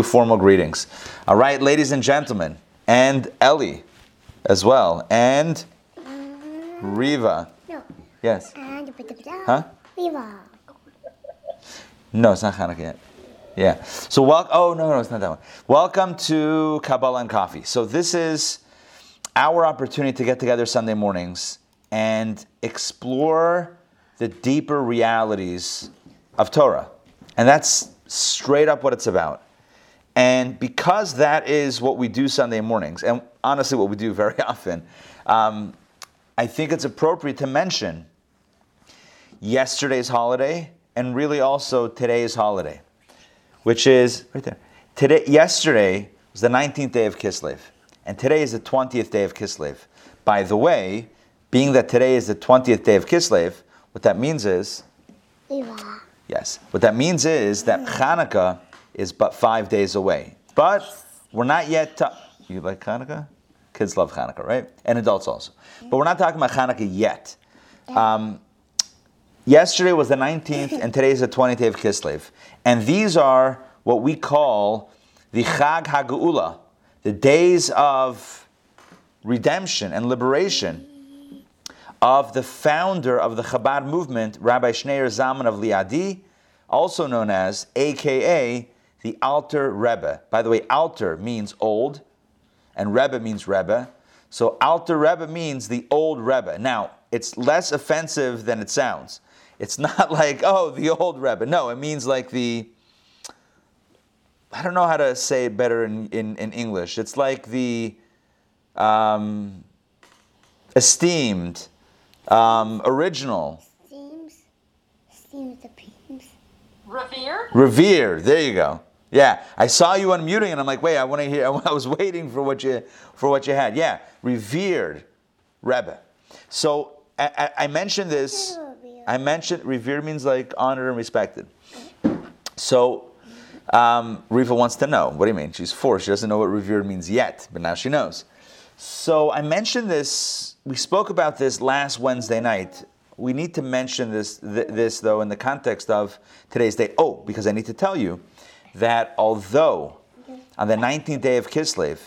do formal greetings. All right, ladies and gentlemen, and Ellie as well, and Riva. No. Yes. And Huh? Viva. No, it's not Hanukkah yet. Yeah. So, wel- oh, no, no, it's not that one. Welcome to Kabbalah and Coffee. So, this is our opportunity to get together Sunday mornings and explore the deeper realities of Torah. And that's straight up what it's about. And because that is what we do Sunday mornings, and honestly, what we do very often, um, I think it's appropriate to mention yesterday's holiday and really also today's holiday, which is right there. Today, yesterday was the 19th day of Kislev, and today is the 20th day of Kislev. By the way, being that today is the 20th day of Kislev, what that means is, Viva. yes, what that means is that Hanukkah is but five days away. But we're not yet. To, you like Hanukkah? Kids love Hanukkah, right? And adults also. But we're not talking about Hanukkah yet. Um, yesterday was the 19th, and today is the 20th day of Kislev. And these are what we call the Chag HaGeula, the days of redemption and liberation of the founder of the Chabad movement, Rabbi Schneur Zalman of Liadi, also known as, AKA, the Alter Rebbe. By the way, Alter means old, and Rebbe means Rebbe. So Alter Rebbe means the old Rebbe. Now, it's less offensive than it sounds. It's not like, oh, the old Rebbe. No, it means like the, I don't know how to say it better in, in, in English. It's like the um, esteemed, um, original, Seems. Seems the beams. Revere? revered. There you go. Yeah, I saw you unmuting, and I'm like, wait, I want to hear. I was waiting for what you for what you had. Yeah, revered, Rebbe. So I, I, I mentioned this. I mentioned revered means like honored and respected. So um, Riva wants to know. What do you mean? She's four. She doesn't know what revered means yet, but now she knows. So I mentioned this. We spoke about this last Wednesday night. We need to mention this, th- this though, in the context of today's day. Oh, because I need to tell you that although on the 19th day of Kislev,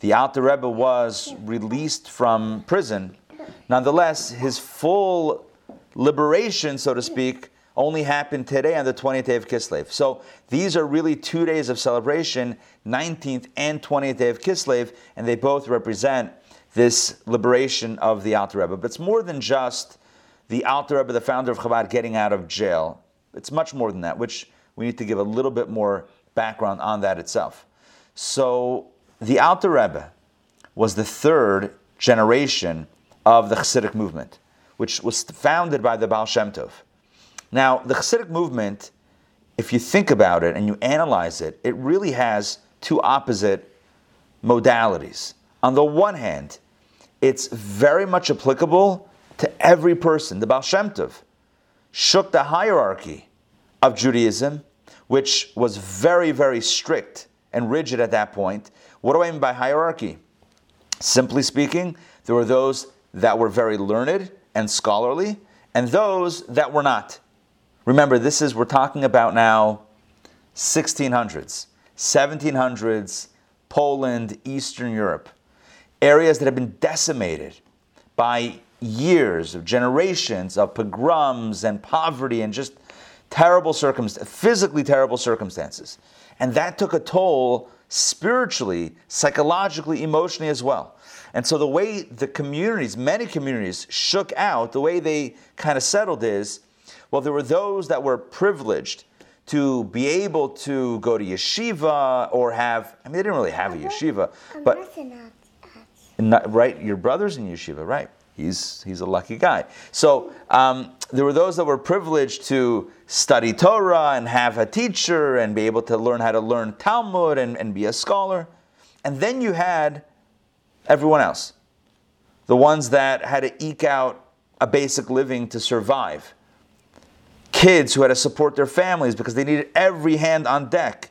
the Alter Rebbe was released from prison, nonetheless, his full liberation, so to speak, only happened today on the 20th day of Kislev. So these are really two days of celebration, 19th and 20th day of Kislev, and they both represent this liberation of the Alter Rebbe. But it's more than just the Alter Rebbe, the founder of Chabad, getting out of jail. It's much more than that, which we need to give a little bit more background on that itself. So the Alter Rebbe was the third generation of the Hasidic movement, which was founded by the Baal Shem Tov. Now, the Hasidic movement, if you think about it and you analyze it, it really has two opposite modalities. On the one hand, it's very much applicable to every person. The Baal Shem Tov shook the hierarchy of Judaism, which was very, very strict and rigid at that point. What do I mean by hierarchy? Simply speaking, there were those that were very learned and scholarly, and those that were not. Remember, this is, we're talking about now 1600s, 1700s, Poland, Eastern Europe, areas that have been decimated by years of generations of pogroms and poverty and just terrible circumstances, physically terrible circumstances. And that took a toll spiritually, psychologically, emotionally as well. And so the way the communities, many communities, shook out, the way they kind of settled is, well, there were those that were privileged to be able to go to yeshiva or have, I mean, they didn't really have a yeshiva, but not, right, your brother's in yeshiva, right? He's he's a lucky guy. So um, there were those that were privileged to study Torah and have a teacher and be able to learn how to learn Talmud and, and be a scholar. And then you had everyone else, the ones that had to eke out a basic living to survive. Kids who had to support their families because they needed every hand on deck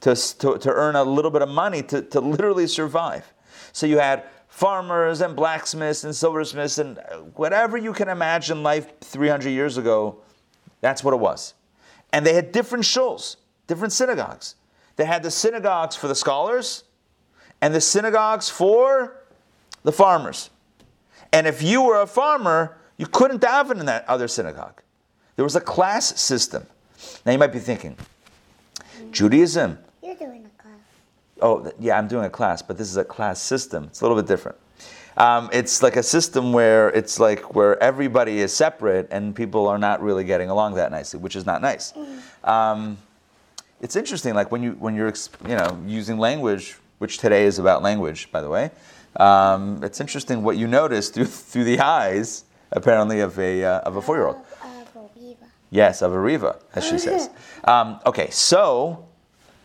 to, to, to earn a little bit of money to, to literally survive. So you had farmers and blacksmiths and silversmiths and whatever you can imagine life 300 years ago, that's what it was. And they had different shuls, different synagogues. they had the synagogues for the scholars and the synagogues for the farmers. And if you were a farmer, you couldn't daven in that other synagogue. There was a class system. Now you might be thinking, Judaism, You're doing a class. Oh, yeah, I'm doing a class, but this is a class system. It's a little bit different. Um, it's like a system where it's like where everybody is separate and people are not really getting along that nicely, which is not nice. Um, it's interesting, like when you when you're you know using language, which today is about language, by the way. Um, it's interesting what you notice through through the eyes, apparently, of a uh, of a four year old. Of, of a weaver. Yes, of a Riva, as she says. Um, okay, so,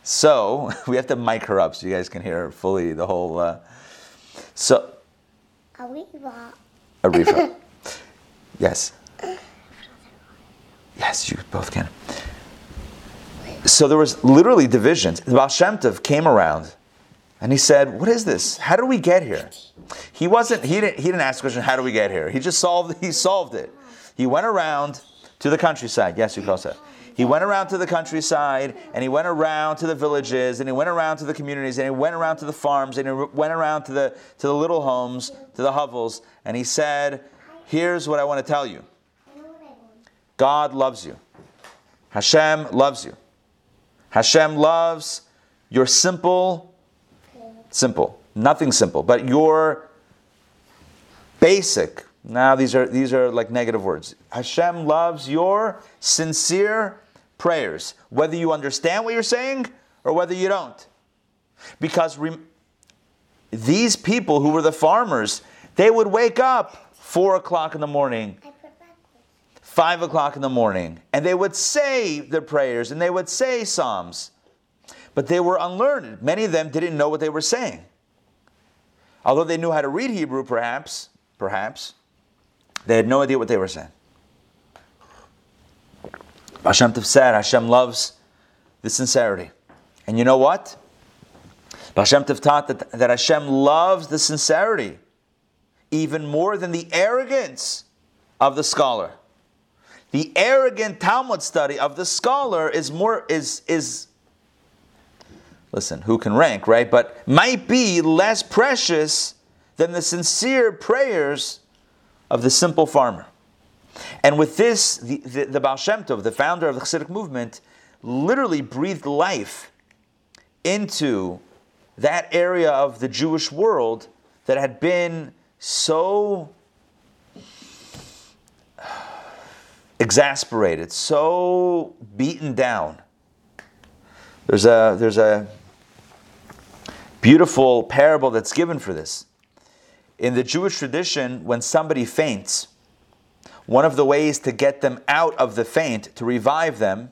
so we have to mic her up so you guys can hear fully the whole. Uh, so, A weaver. a Riva. yes. Yes, you both can. So there was literally divisions. The Baal Shem Tov came around, and he said, "What is this? How did we get here?" He wasn't. He didn't. He didn't ask the question, "How do we get here?" He just solved. He solved it. He went around to the countryside. Yes, that. He went around to the countryside, and he went around to the villages, and he went around to the communities, and he went around to the farms, and he went around to the to the little homes, to the hovels, and he said, "Here's what I want to tell you. God loves you. Hashem loves you. Hashem loves your simple, simple, nothing simple, but your basic. Now these are these are like negative words. Hashem loves your sincere prayers, whether you understand what you're saying or whether you don't. Because rem- these people who were the farmers, they would wake up four o'clock in the morning, I put backwards. five o'clock in the morning, and they would say their prayers and they would say psalms, but they were unlearned. Many of them didn't know what they were saying. Although they knew how to read Hebrew, perhaps, perhaps, they had no idea what they were saying. Hashem Tov said Hashem loves the sincerity. And you know what? Hashem Tov taught that, that Hashem loves the sincerity even more than the arrogance of the scholar. The arrogant Talmud study of the scholar is more is is listen, who can rank, right? But might be less precious than the sincere prayers of the simple farmer. And with this, the, the, the Baal Shem Tov, the founder of the Chassidic movement, literally breathed life into that area of the Jewish world that had been so exasperated, so beaten down. There's a, there's a beautiful parable that's given for this. In the Jewish tradition, when somebody faints, one of the ways to get them out of the faint, to revive them,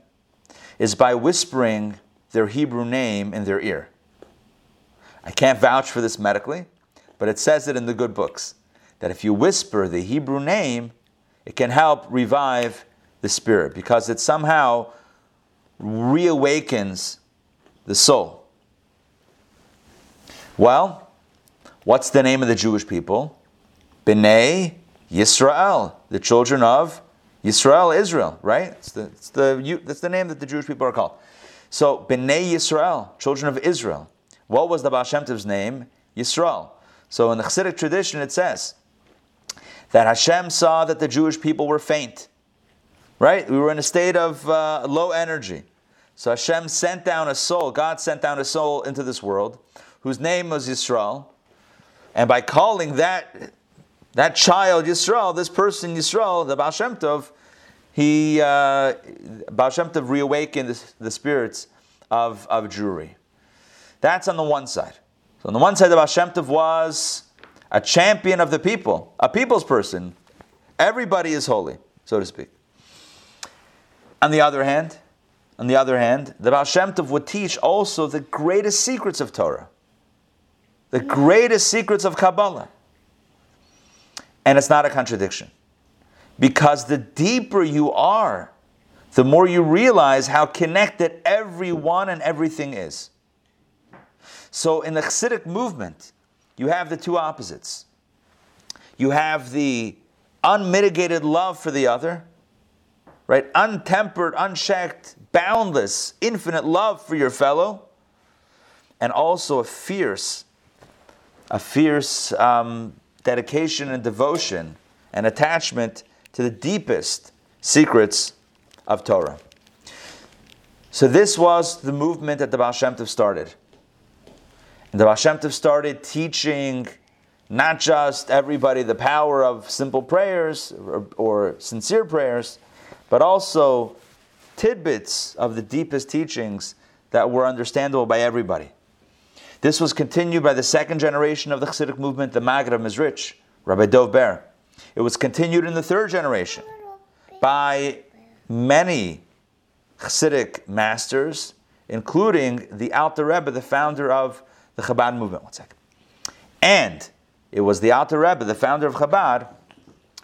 is by whispering their Hebrew name in their ear. I can't vouch for this medically, but it says it in the good books that if you whisper the Hebrew name, it can help revive the spirit because it somehow reawakens the soul. Well, what's the name of the Jewish people? B'nai Yisrael, the children of Yisrael, Israel, right? It's the, it's the, that's the name that the Jewish people are called. So, B'nai Yisrael, children of Israel. What was the Baal Shem Tov's name? Yisrael. So, in the Chassidic tradition, it says that Hashem saw that the Jewish people were faint, right? We were in a state of uh, low energy. So, Hashem sent down a soul, God sent down a soul into this world whose name was Yisrael. And by calling that that child Yisrael, this person Yisrael, the Baal Shem Tov, he uh, Baal Shem Tov reawakened the, the spirits of, of Jewry. That's on the one side. So on the one side, the Baal Shem Tov was a champion of the people, a people's person. Everybody is holy, so to speak. On the other hand, on the other hand, the Baal Shem Tov would teach also the greatest secrets of Torah, the greatest secrets of Kabbalah. And it's not a contradiction. Because the deeper you are, the more you realize how connected everyone and everything is. So in the Chassidic movement, you have the two opposites. You have the unmitigated love for the other, right? Untempered, unchecked, boundless, infinite love for your fellow. and also a fierce, a fierce um, dedication and devotion and attachment to the deepest secrets of Torah. So this was the movement that the Baal Shem Tov started. And the Baal Shem Tov started teaching not just everybody the power of simple prayers or, or sincere prayers, but also tidbits of the deepest teachings that were understandable by everybody. This was continued by the second generation of the Chassidic movement, the Maggid of Mezrich, Rabbi Dov Ber. It was continued in the third generation by many Chassidic masters, including the Alter Rebbe, the founder of the Chabad movement. One second. And it was the Alter Rebbe, the founder of Chabad,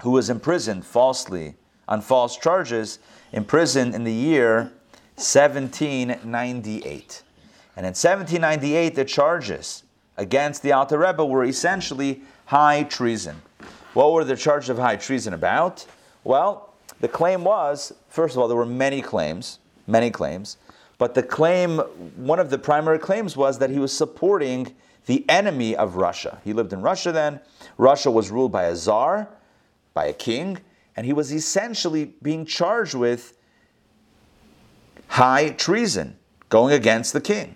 who was imprisoned falsely on false charges, imprisoned in the year 1798. And in 1798, the charges against the Alter Rebbe were essentially high treason. What were the charges of high treason about? Well, the claim was, first of all, there were many claims, many claims, but the claim, one of the primary claims was that he was supporting the enemy of Russia. He lived in Russia then. Russia was ruled by a czar, by a king, and he was essentially being charged with high treason, going against the king.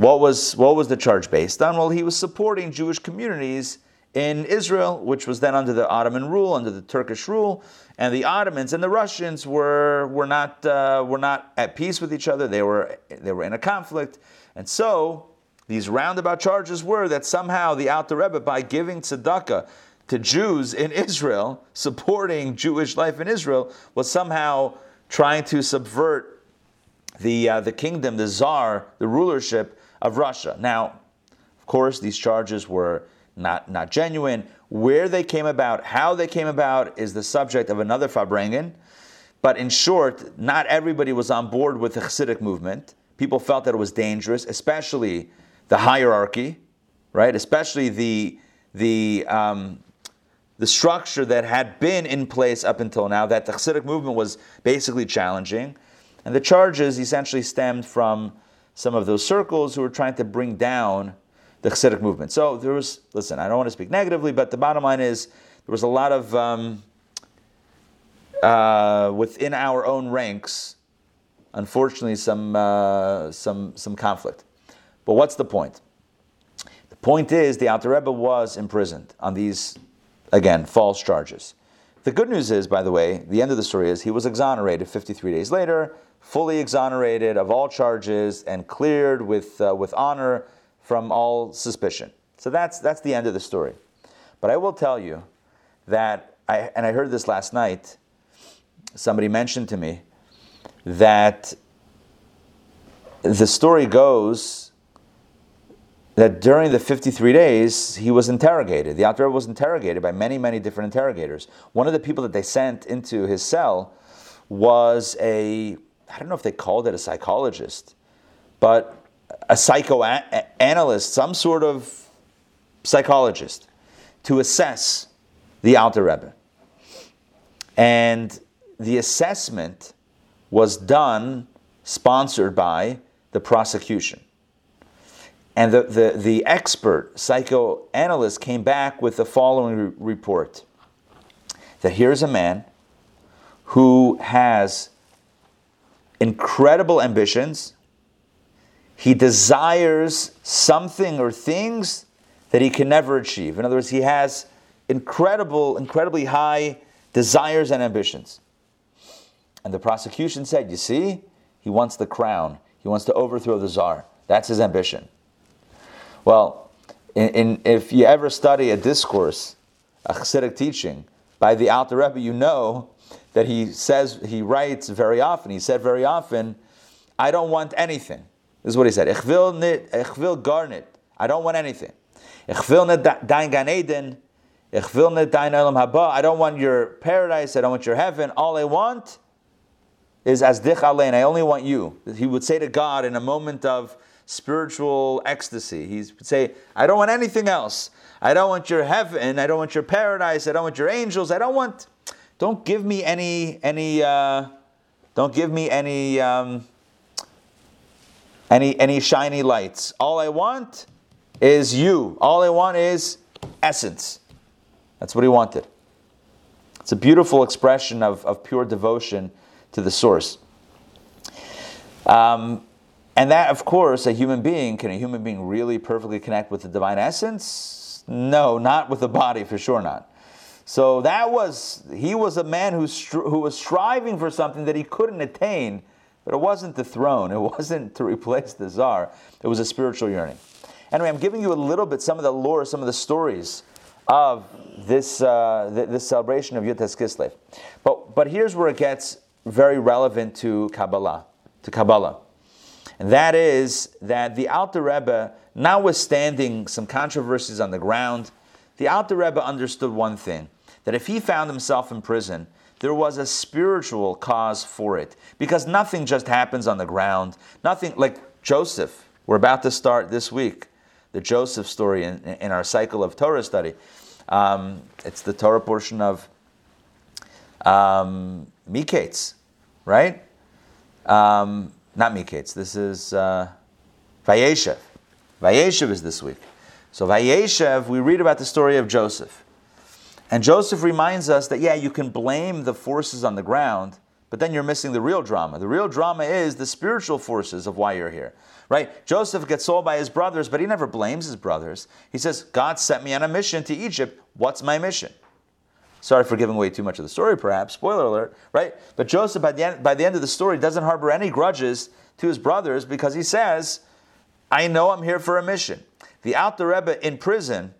What was, what was the charge based on? Well, he was supporting Jewish communities in Israel, which was then under the Ottoman rule, under the Turkish rule, and the Ottomans and the Russians were were not uh, were not at peace with each other. They were they were in a conflict, and so these roundabout charges were that somehow the Alter Rebbe, by giving tzedakah to Jews in Israel, supporting Jewish life in Israel, was somehow trying to subvert the uh, the kingdom, the czar, the rulership of Russia. Now, of course, these charges were not, not genuine. Where they came about, how they came about, is the subject of another Farbrengen. But in short, not everybody was on board with the Hasidic movement. People felt that it was dangerous, especially the hierarchy, right? Especially the the um, the structure that had been in place up until now. That the Hasidic movement was basically challenging, and the charges essentially stemmed from some of those circles who were trying to bring down the Chassidic movement. So there was, listen, I don't want to speak negatively, but the bottom line is there was a lot of, um, uh, within our own ranks, unfortunately, some, uh, some, some conflict. But what's the point? The point is the Alter Rebbe was imprisoned on these, again, false charges. The good news is, by the way, the end of the story is he was exonerated 53 days later, fully exonerated of all charges and cleared with, uh, with honor from all suspicion. So that's, that's the end of the story. But I will tell you that, I, and I heard this last night, somebody mentioned to me that the story goes that during the 53 days, he was interrogated. The Alter was interrogated by many, many different interrogators. One of the people that they sent into his cell was a, I don't know if they called it a psychologist, but a psychoanalyst, some sort of psychologist, to assess the Alter Rebbe. And the assessment was done, sponsored by the prosecution. And the, the, the expert psychoanalyst came back with the following re- report that here's a man who has incredible ambitions he desires something or things that he can never achieve. In other words, he has incredible, incredibly high desires and ambitions. And the prosecution said, You see, he wants the crown, he wants to overthrow the czar. That's his ambition. Well, in, in, if you ever study a discourse, a Hasidic teaching by the Alter Rebbe, you know that he says, he writes very often, he said very often, I don't want anything. This is what he said. Ich will, nicht, ich will gar nicht. I don't want anything. Ich will nicht dein Gan Eden. Will nicht dein Olam Haba. I don't want your paradise. I don't want your heaven. All I want is as dich alein. I only want you. He would say to God in a moment of spiritual ecstasy. He would say, I don't want anything else. I don't want your heaven. I don't want your paradise. I don't want your angels. I don't want. Don't give me any any. Uh, don't give me any. Um, any any shiny lights. All I want is you. All I want is essence. That's what he wanted. It's a beautiful expression of, of pure devotion to the source. Um, and that, of course, a human being, can a human being really perfectly connect with the divine essence? No, not with the body, for sure not. So that was, he was a man who, who was striving for something that he couldn't attain, but it wasn't the throne, it wasn't to replace the czar, it was a spiritual yearning. Anyway, I'm giving you a little bit, some of the lore, some of the stories of this, uh, th- this celebration of Yud Kislev. But, but here's where it gets very relevant to Kabbalah, to Kabbalah. And that is that the Alter Rebbe, notwithstanding some controversies on the ground, the Alter Rebbe understood one thing that if he found himself in prison, there was a spiritual cause for it. Because nothing just happens on the ground. Nothing, like Joseph, we're about to start this week, the Joseph story in, in our cycle of Torah study. Um, it's the Torah portion of um, Miketz, right? Um, not Miketz. This is uh, Vayeshev. Vayeshev is this week. So Vayeshev, we read about the story of Joseph. And Joseph reminds us that, yeah, you can blame the forces on the ground, but then you're missing the real drama. The real drama is the spiritual forces of why you're here, right? Joseph gets sold by his brothers, but he never blames his brothers. He says, God sent me on a mission to Egypt. What's my mission? Sorry for giving away too much of the story, perhaps. Spoiler alert, right? But Joseph, by the end, by the end of the story, doesn't harbor any grudges to his brothers because he says, I know I'm here for a mission. The Alter Rebbe in prison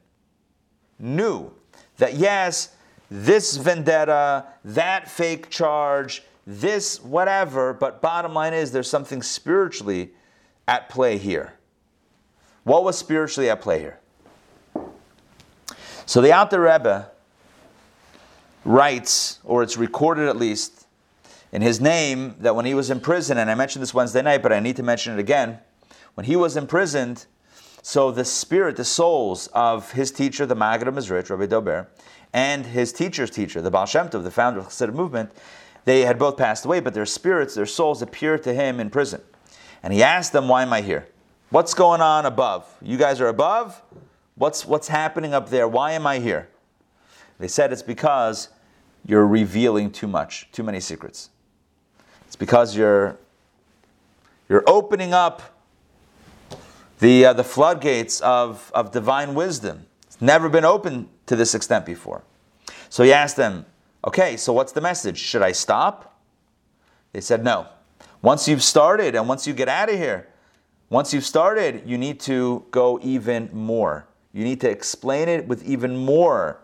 knew that yes, this vendetta, that fake charge, this whatever, but bottom line is there's something spiritually at play here. What was spiritually at play here? So the Alter Rebbe writes, or it's recorded at least, in his name that when he was in prison, and I mentioned this Wednesday night, but I need to mention it again. When he was imprisoned, so the spirit, the souls of his teacher, the Maggid of Mezritch, Rabbi Dov Ber, and his teacher's teacher, the Baal Shem Tov, the founder of the Chassidic movement, they had both passed away, but their spirits, their souls appeared to him in prison. And he asked them, Why am I here? What's going on above? You guys are above? What's, what's happening up there? Why am I here? They said it's because you're revealing too much, too many secrets. It's because you're, you're opening up the, uh, the floodgates of, of divine wisdom. It's never been open to this extent before. So he asked them, okay, so what's the message? Should I stop? They said, no. Once you've started and once you get out of here, once you've started, you need to go even more. You need to explain it with even more.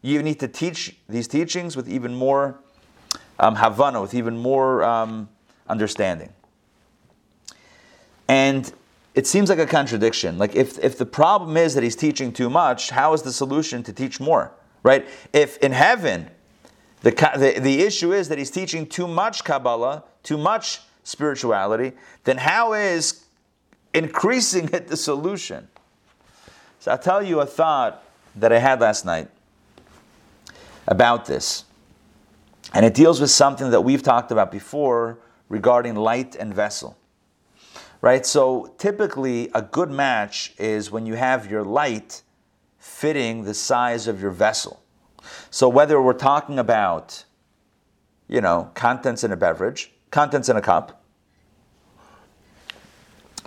You need to teach these teachings with even more um, havanah, with even more um, understanding. And it seems like a contradiction. Like if, if the problem is that he's teaching too much, how is the solution to teach more? Right? If in heaven the, the, the issue is that he's teaching too much Kabbalah, too much spirituality, then how is increasing it the solution? So I'll tell you a thought that I had last night about this. And it deals with something that we've talked about before regarding light and vessel right? So typically, a good match is when you have your light fitting the size of your vessel. So whether we're talking about, you know, contents in a beverage, contents in a cup,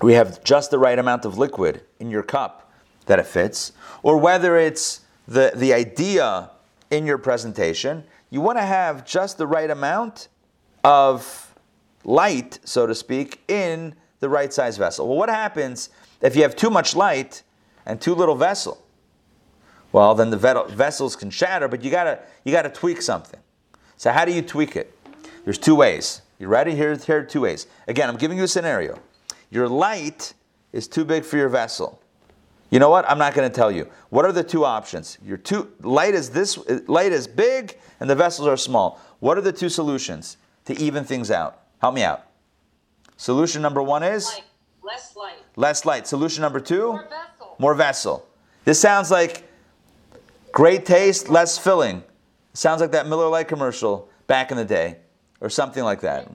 we have just the right amount of liquid in your cup that it fits, or whether it's the, the idea in your presentation, you want to have just the right amount of light, so to speak, in the right size vessel. Well, what happens if you have too much light and too little vessel? Well, then the vessels can shatter, but you gotta you gotta tweak something. So how do you tweak it? There's two ways. You ready? Here, here are two ways. Again, I'm giving you a scenario. Your light is too big for your vessel. You know what? I'm not going to tell you. What are the two options? Your two light is this light is big and the vessels are small. What are the two solutions to even things out? Help me out. Solution number one is light. less light. Less light. Solution number two? More vessel. More vessel. This sounds like great taste, less filling. Sounds like that Miller Lite commercial back in the day, or something like that.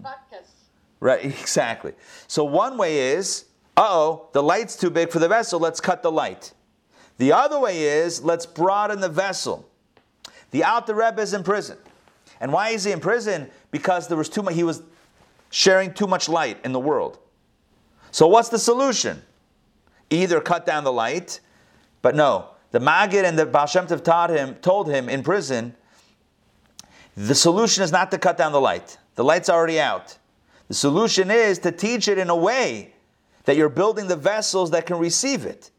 Right, exactly. So one way is uh oh, the light's too big for the vessel, let's cut the light. The other way is, let's broaden the vessel. The Alter Rebbe is in prison. And why is he in prison? Because there was too much, he was sharing too much light in the world. So what's the solution? Either cut down the light, but no. The Maggid and the Baal Shem Tov taught him, told him in prison, the solution is not to cut down the light. The light's already out. The solution is to teach it in a way that you're building the vessels that can receive it.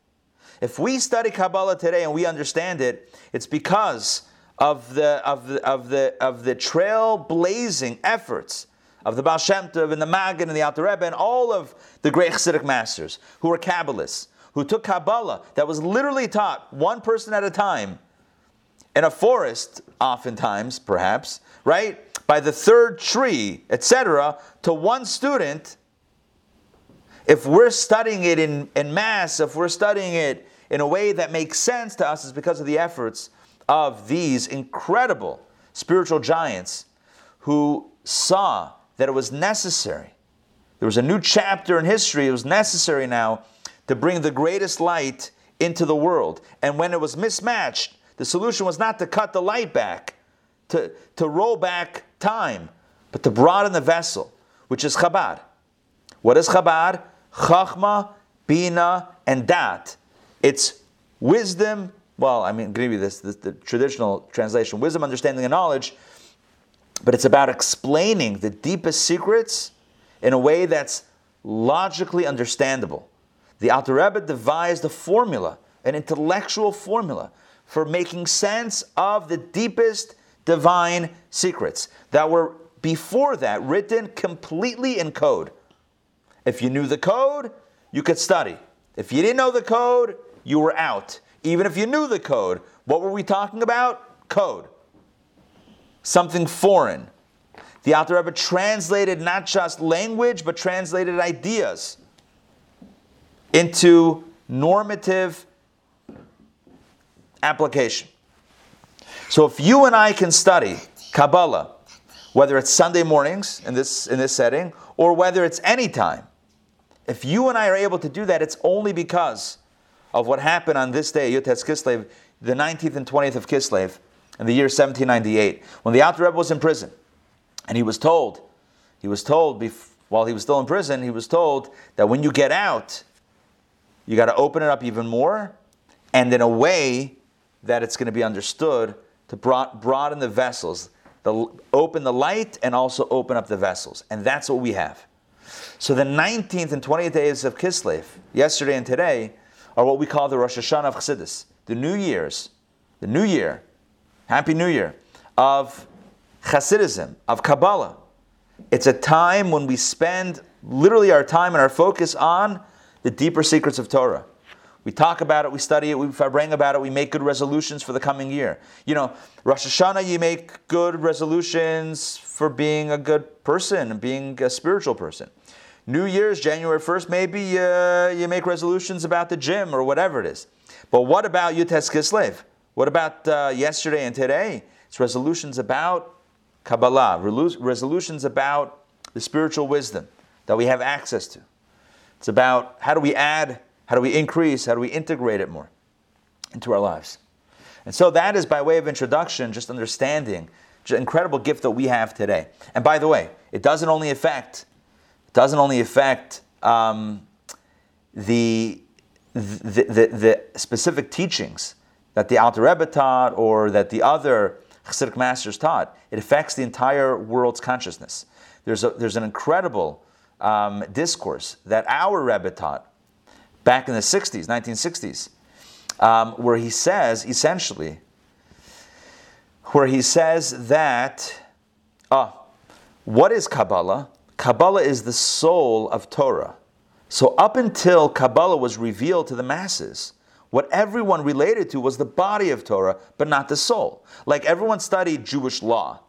If we study Kabbalah today and we understand it, it's because of the of the of the of the trailblazing efforts of the Baal Shem Tov and the Maggid and the Alter Rebbe and all of the great Chassidic masters who were Kabbalists, who took Kabbalah that was literally taught one person at a time in a forest, oftentimes, perhaps, right? By the third tree, etc., to one student. If we're studying it in, in mass, if we're studying it in a way that makes sense to us, it's because of the efforts of these incredible spiritual giants who saw that it was necessary. There was a new chapter in history. It was necessary now to bring the greatest light into the world. And when it was mismatched, the solution was not to cut the light back, to, to roll back time, but to broaden the vessel, which is Chabad. What is Chabad? Chachma, Bina, and Dat. It's wisdom. Well, I mean, give you this, this the traditional translation: wisdom, understanding, and knowledge but it's about explaining the deepest secrets in a way that's logically understandable. The Alter Rebbe devised a formula, an intellectual formula, for making sense of the deepest divine secrets that were before that written completely in code. If you knew the code, you could study. If you didn't know the code, you were out. Even if you knew the code, what were we talking about? Code something foreign. The Alter Rebbe translated not just language, but translated ideas into normative application. So if you and I can study Kabbalah, whether it's Sunday mornings in this, in this setting, or whether it's any time, if you and I are able to do that, it's only because of what happened on this day, Yud Kislev, the 19th and 20th of Kislev, in the year 1798, when the Alter Rebbe was in prison, and he was told, he was told bef- while he was still in prison, he was told that when you get out, you got to open it up even more, and in a way that it's going to be understood to broaden the vessels, the, open the light, and also open up the vessels, and that's what we have. So the 19th and 20th days of Kislev, yesterday and today, are what we call the Rosh Hashanah of Chassidus, the New Year's, the New Year Happy New Year, of Hasidism, of Kabbalah. It's a time when we spend literally our time and our focus on the deeper secrets of Torah. We talk about it, we study it, we bring about it, we make good resolutions for the coming year. You know, Rosh Hashanah, you make good resolutions for being a good person being a spiritual person. New Year's, January 1st, maybe uh, you make resolutions about the gym or whatever it is. But what about Yud Tes Kislev? What about uh, yesterday and today? It's resolutions about Kabbalah, resolutions about the spiritual wisdom that we have access to. It's about how do we add, how do we increase, how do we integrate it more into our lives. And so that is by way of introduction, just understanding the incredible gift that we have today. And by the way, it doesn't only affect, it doesn't only affect um, the, the, the, the specific teachings that the Alter Rebbe taught or that the other Chassidic masters taught. It affects the entire world's consciousness. There's, a, there's an incredible um, discourse that our Rebbe taught back in the 60s, 1960s, um, where he says, essentially, where he says that, ah, what is Kabbalah? Kabbalah is the soul of Torah. So up until Kabbalah was revealed to the masses, what everyone related to was the body of Torah, but not the soul. Like everyone studied Jewish law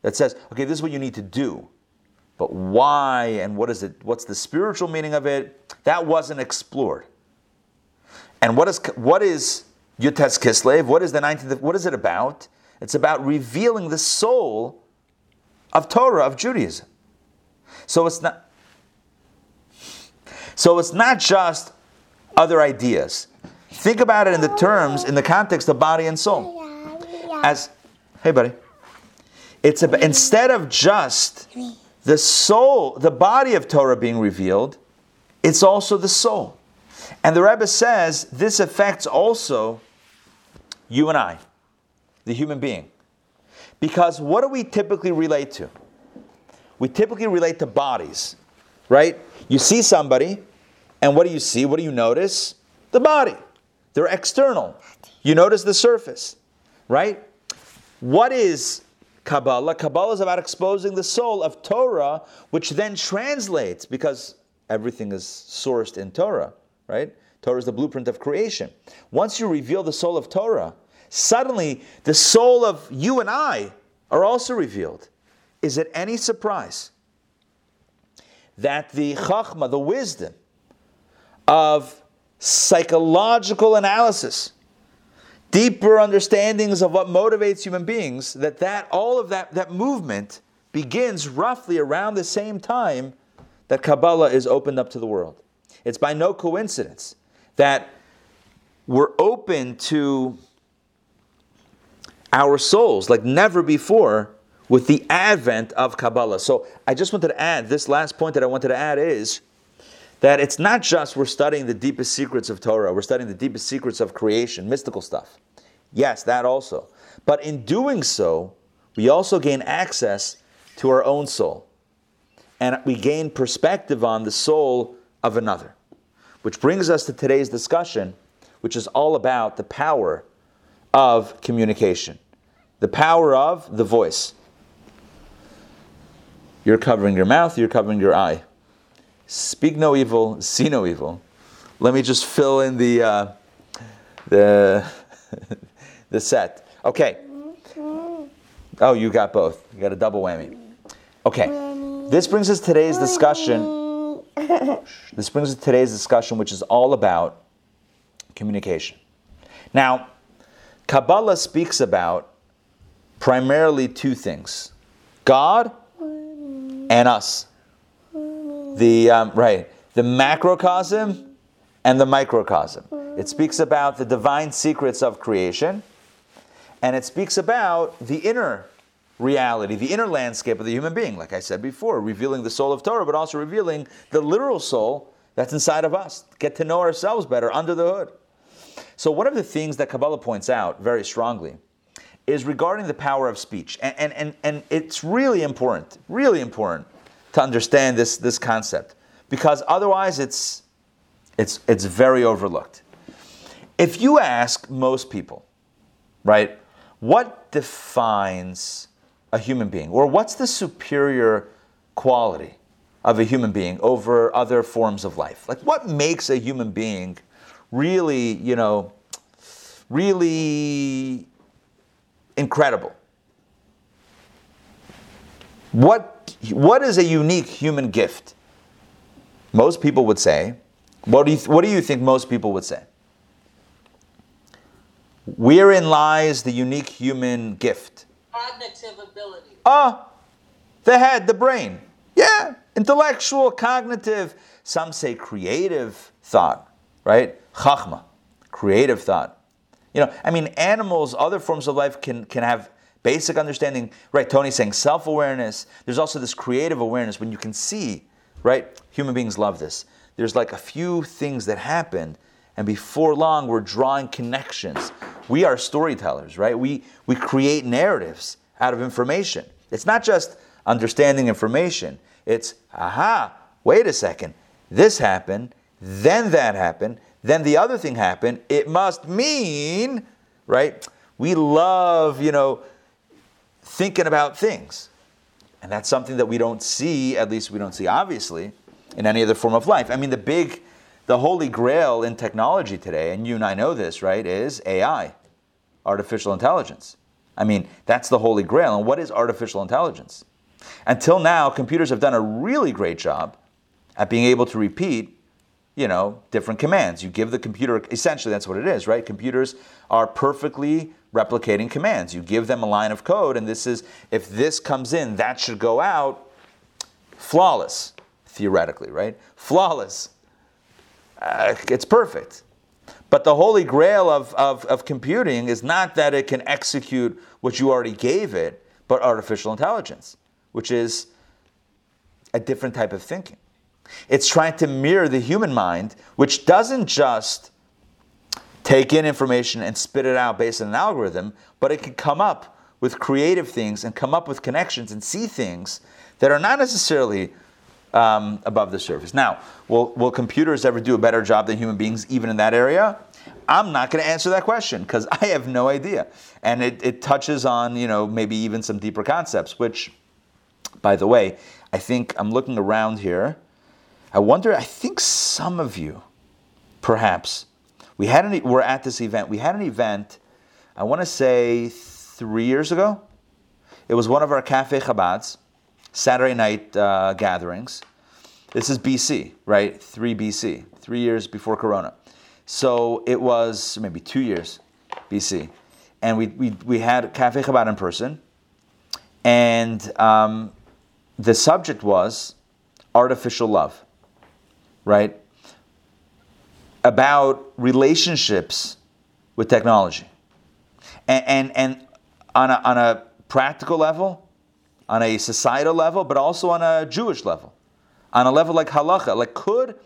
that says, okay, this is what you need to do. But why and what is it? What's the spiritual meaning of it? That wasn't explored. And what is what is Yud Tes Kislev? What is the 19th? What is it about? It's about revealing the soul of Torah, of Judaism. So it's not So it's not just other ideas. Think about it in the terms, in the context of body and soul. As, hey, buddy. It's a, instead of just the soul, the body of Torah being revealed, it's also the soul. And the Rebbe says this affects also you and I, the human being. Because what do we typically relate to? We typically relate to bodies, right? You see somebody, and what do you see? What do you notice? The body. They're external. You notice the surface, right? What is Kabbalah? Kabbalah is about exposing the soul of Torah, which then translates, because everything is sourced in Torah, right? Torah is the blueprint of creation. Once you reveal the soul of Torah, suddenly the soul of you and I are also revealed. Is it any surprise that the chachma, the wisdom of psychological analysis, deeper understandings of what motivates human beings, that, that all of that, that movement begins roughly around the same time that Kabbalah is opened up to the world. It's by no coincidence that we're open to our souls like never before with the advent of Kabbalah. So I just wanted to add this last point that I wanted to add is that it's not just we're studying the deepest secrets of Torah, we're studying the deepest secrets of creation, mystical stuff. Yes, that also. But in doing so, we also gain access to our own soul. And we gain perspective on the soul of another. Which brings us to today's discussion, which is all about the power of communication, the power of the voice. You're covering your mouth, you're covering your eye. Speak no evil, see no evil. Let me just fill in the uh, the the set. Okay. Oh, you got both. You got a double whammy. Okay. This brings us today's discussion. This brings us today's discussion, which is all about communication. Now, Kabbalah speaks about primarily two things: God and us. The um, right, the macrocosm and the microcosm. It speaks about the divine secrets of creation, and it speaks about the inner reality, the inner landscape of the human being. Like I said before, revealing the soul of Torah, but also revealing the literal soul that's inside of us. Get to know ourselves better under the hood. So, one of the things that Kabbalah points out very strongly is regarding the power of speech. And, and, and, and it's really important, really important to understand this, this concept because otherwise it's, it's, it's very overlooked. If you ask most people, right, what defines a human being or what's the superior quality of a human being over other forms of life? Like what makes a human being really, you know, really incredible? What, what is a unique human gift? Most people would say, what do, you, what do you think most people would say? Wherein lies the unique human gift? Cognitive ability. Ah, the head, the brain. Yeah, intellectual, cognitive, some say creative thought, right? Chachma, creative thought. You know, I mean, animals, other forms of life can, can have basic understanding, right? Tony's saying self awareness. There's also this creative awareness when you can see, right? Human beings love this. There's like a few things that happen, and before long, we're drawing connections. We are storytellers, right? We, we create narratives out of information. It's not just understanding information, it's, aha, wait a second, this happened, then that happened, then the other thing happened. It must mean, right? We love, you know, thinking about things. And that's something that we don't see, at least we don't see obviously, in any other form of life. I mean, the big, the holy grail in technology today, and you and I know this, right, is AI, artificial intelligence. I mean, that's the holy grail. And what is artificial intelligence? Until now, computers have done a really great job at being able to repeat, you know, different commands. You give the computer, essentially, that's what it is, right? Computers are perfectly replicating commands. You give them a line of code, and this is, if this comes in, that should go out. Flawless, theoretically, right? Flawless. uh, it's perfect. But the holy grail of, of, of computing is not that it can execute what you already gave it, but artificial intelligence, which is a different type of thinking. It's trying to mirror the human mind, which doesn't just take in information and spit it out based on an algorithm, but it can come up with creative things and come up with connections and see things that are not necessarily um, above the surface. Now, will, will computers ever do a better job than human beings, even in that area? I'm not going to answer that question because I have no idea. And it, it touches on, you know, maybe even some deeper concepts, which, by the way, I think I'm looking around here. I wonder, I think some of you, perhaps, we had an, we're at this event. We had an event, I want to say three years ago. It was one of our Cafe Chabads, Saturday night uh, gatherings. This is BC, right? 3 BC, three years before Corona. So it was maybe two years BC. And we, we, we had Cafe Chabad in person. And um, the subject was artificial love, right? About relationships with technology. And, and, and on, a, on a practical level, on a societal level, but also on a Jewish level, on a level like halacha. Like, could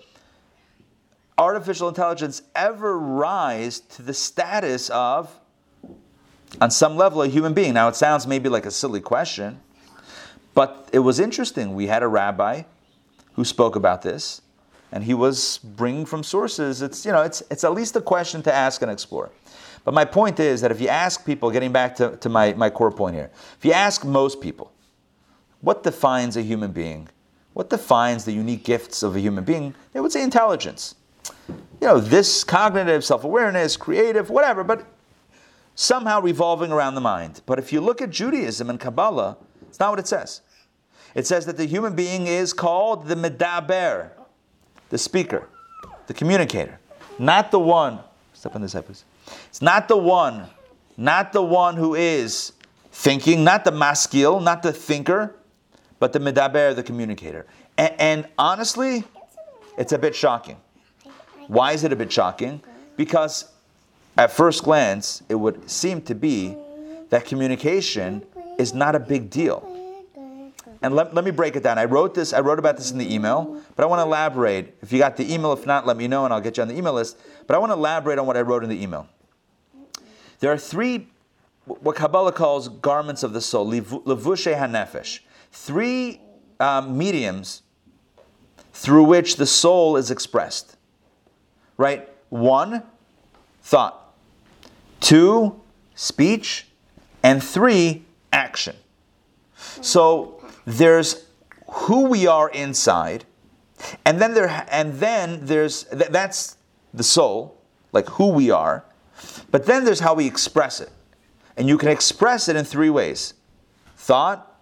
artificial intelligence ever rise to the status of, on some level, a human being? Now, it sounds maybe like a silly question, but it was interesting. We had a rabbi who spoke about this, and he was bringing from sources. It's you know, it's it's at least a question to ask and explore. But my point is that if you ask people, getting back to, to my, my core point here, if you ask most people, what defines a human being? What defines the unique gifts of a human being? They would say intelligence. You know, this cognitive, self awareness, creative, whatever, but somehow revolving around the mind. But if you look at Judaism and Kabbalah, it's not what it says. It says that the human being is called the medaber, the speaker, the communicator, not the one. Step on this side, please. It's not the one, not the one who is thinking, not the maskil, not the thinker, but the medaber, the communicator. And, and honestly, it's a bit shocking. Why is it a bit shocking? Because at first glance, it would seem to be that communication is not a big deal. And let, let me break it down. I wrote this, I wrote about this in the email, but I want to elaborate. If you got the email, if not, let me know and I'll get you on the email list. But I want to elaborate on what I wrote in the email. There are three, what Kabbalah calls garments of the soul, levushe hanefesh. Three um, mediums through which the soul is expressed. Right? One, thought. Two, speech. And three, action. So there's who we are inside, and then there and then there's that's the soul, like who we are. But then there's how we express it. And you can express it in three ways thought,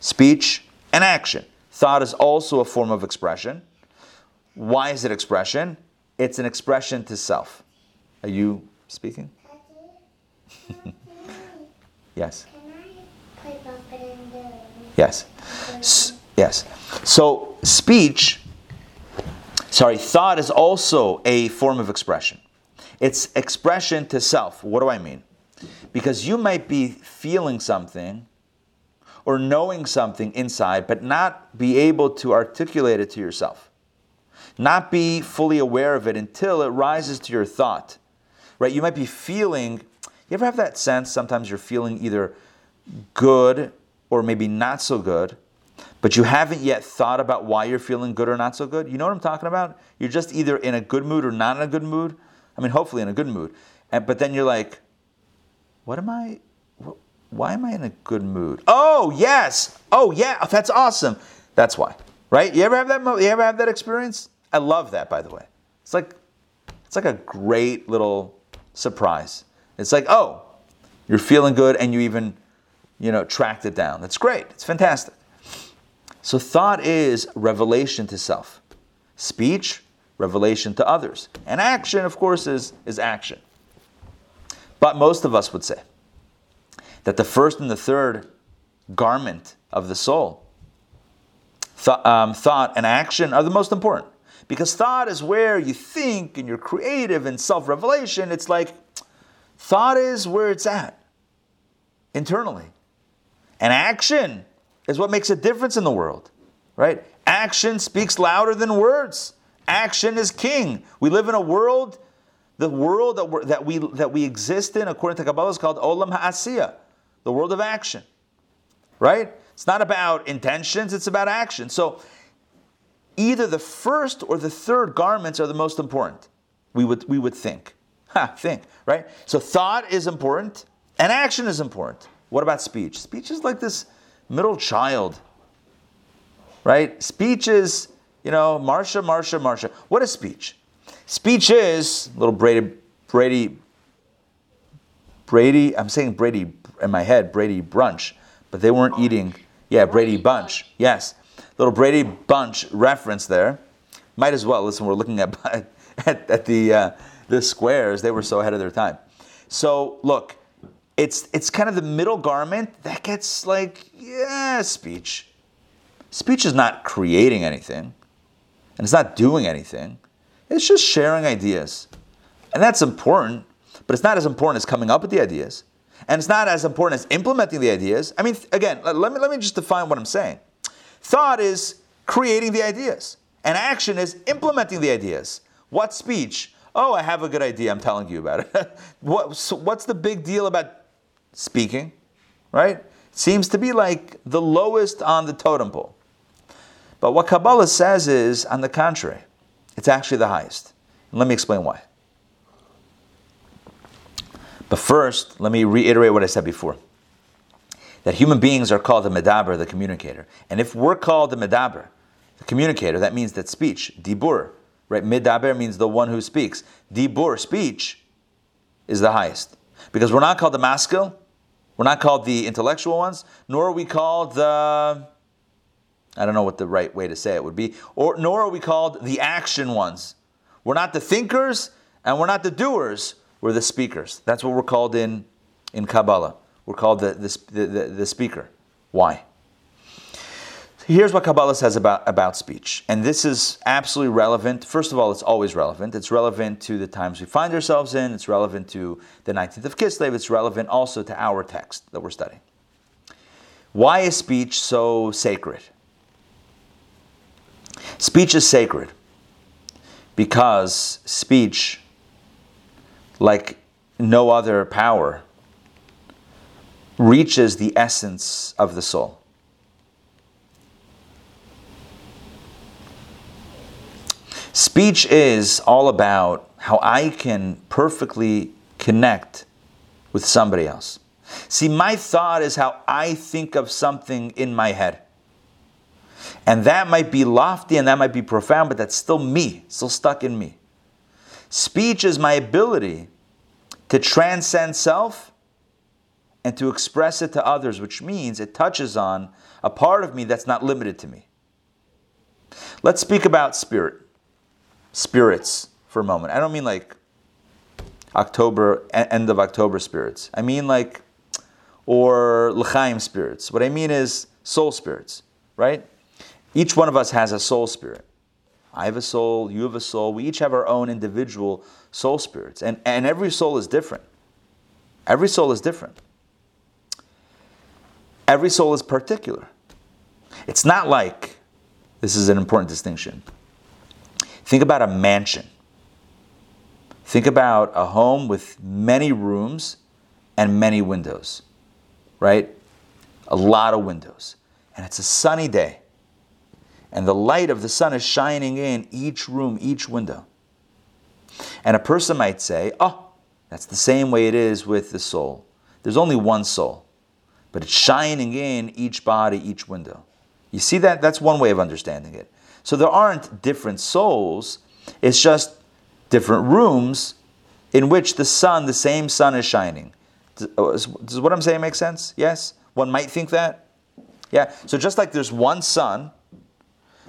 speech, and action. Thought is also a form of expression. Why is it expression? It's an expression to self. Are you speaking? yes. Yes. Yes. So speech, sorry, thought is also a form of expression. It's expression to self. What do I mean? Because you might be feeling something or knowing something inside, but not be able to articulate it to yourself. Not be fully aware of it until it rises to your thought. Right? You might be feeling, you ever have that sense sometimes you're feeling either good or maybe not so good, but you haven't yet thought about why you're feeling good or not so good? You know what I'm talking about? You're just either in a good mood or not in a good mood. I mean, hopefully in a good mood. And, but then you're like, what am I? why am I in a good mood? Oh, yes. Oh, yeah. Oh, that's awesome. That's why. Right? You ever have that? You ever have that experience? I love that, by the way. It's like, it's like a great little surprise. It's like, oh, you're feeling good, and you even, you know, tracked it down. That's great. It's fantastic. So thought is revelation to self. Speech, revelation to others. And action, of course, is, is action. But most of us would say that the first and the third garment of the soul, th- um, thought and action, are the most important. Because thought is where you think and you're creative and self revelation. It's like thought is where it's at internally. And action is what makes a difference in the world, right? Action speaks louder than words. Action is king. We live in a world, the world that, that we that we exist in, according to Kabbalah, is called Olam Ha'asiyah, the world of action, right? It's not about intentions; it's about action. So, either the first or the third garments are the most important. We would we would think, ha, think, right? So, thought is important, and action is important. What about speech? Speech is like this middle child, right? Speech is, you know, Marsha, Marsha, Marsha. What is speech? Speech is little Brady, Brady, Brady. I'm saying Brady in my head, Brady brunch, but they weren't eating. Yeah, Brady bunch. Yes, little Brady bunch reference there. Might as well listen. We're looking at at, at the uh, the squares. They were so ahead of their time. So look, it's it's kind of the middle garment that gets like yeah speech. Speech is not creating anything, and it's not doing anything. It's just sharing ideas, and that's important. But it's not as important as coming up with the ideas, and it's not as important as implementing the ideas. I mean, again, let me let me just define what I'm saying. Thought is creating the ideas, and action is implementing the ideas. What speech? Oh, I have a good idea. I'm telling you about it. what, so what's the big deal about speaking? Right? Seems to be like the lowest on the totem pole. But what Kabbalah says is, on the contrary, it's actually the highest. Let me explain why. But first, let me reiterate what I said before that human beings are called the medaber, the communicator. And if we're called the medaber, the communicator, that means that speech, dibur, right? Medaber means the one who speaks. Dibur, speech, is the highest. Because we're not called the maskil, we're not called the intellectual ones, nor are we called the, I don't know what the right way to say it would be, or nor are we called the action ones. We're not the thinkers and we're not the doers, we're the speakers. That's what we're called in, in Kabbalah. We're called the, the, the, the speaker. Why? Here's what Kabbalah says about, about speech. And this is absolutely relevant. First of all, it's always relevant. It's relevant to the times we find ourselves in. It's relevant to the 19th of Kislev. It's relevant also to our text that we're studying. Why is speech so sacred? Speech is sacred because speech, like no other power, reaches the essence of the soul. Speech is all about how I can perfectly connect with somebody else. See, my thought is how I think of something in my head. And that might be lofty and that might be profound, but that's still me, still stuck in me. Speech is my ability to transcend self and to express it to others, which means it touches on a part of me that's not limited to me. Let's speak about spirit spirits for a moment. I don't mean like October, end of October spirits. I mean like, or L'chaim spirits. What I mean is soul spirits, right? Each one of us has a soul spirit. I have a soul, you have a soul. We each have our own individual soul spirits. And, and every soul is different. Every soul is different. Every soul is particular. It's not like, this is an important distinction. Think about a mansion. Think about a home with many rooms and many windows, right? A lot of windows. And it's a sunny day. And the light of the sun is shining in each room, each window. And a person might say, oh, that's the same way it is with the soul. There's only one soul, but it's shining in each body, each window. You see that? That's one way of understanding it. So there aren't different souls, it's just different rooms in which the sun, the same sun, is shining. Does, oh, does what I'm saying make sense? Yes? One might think that? Yeah. So just like there's one sun,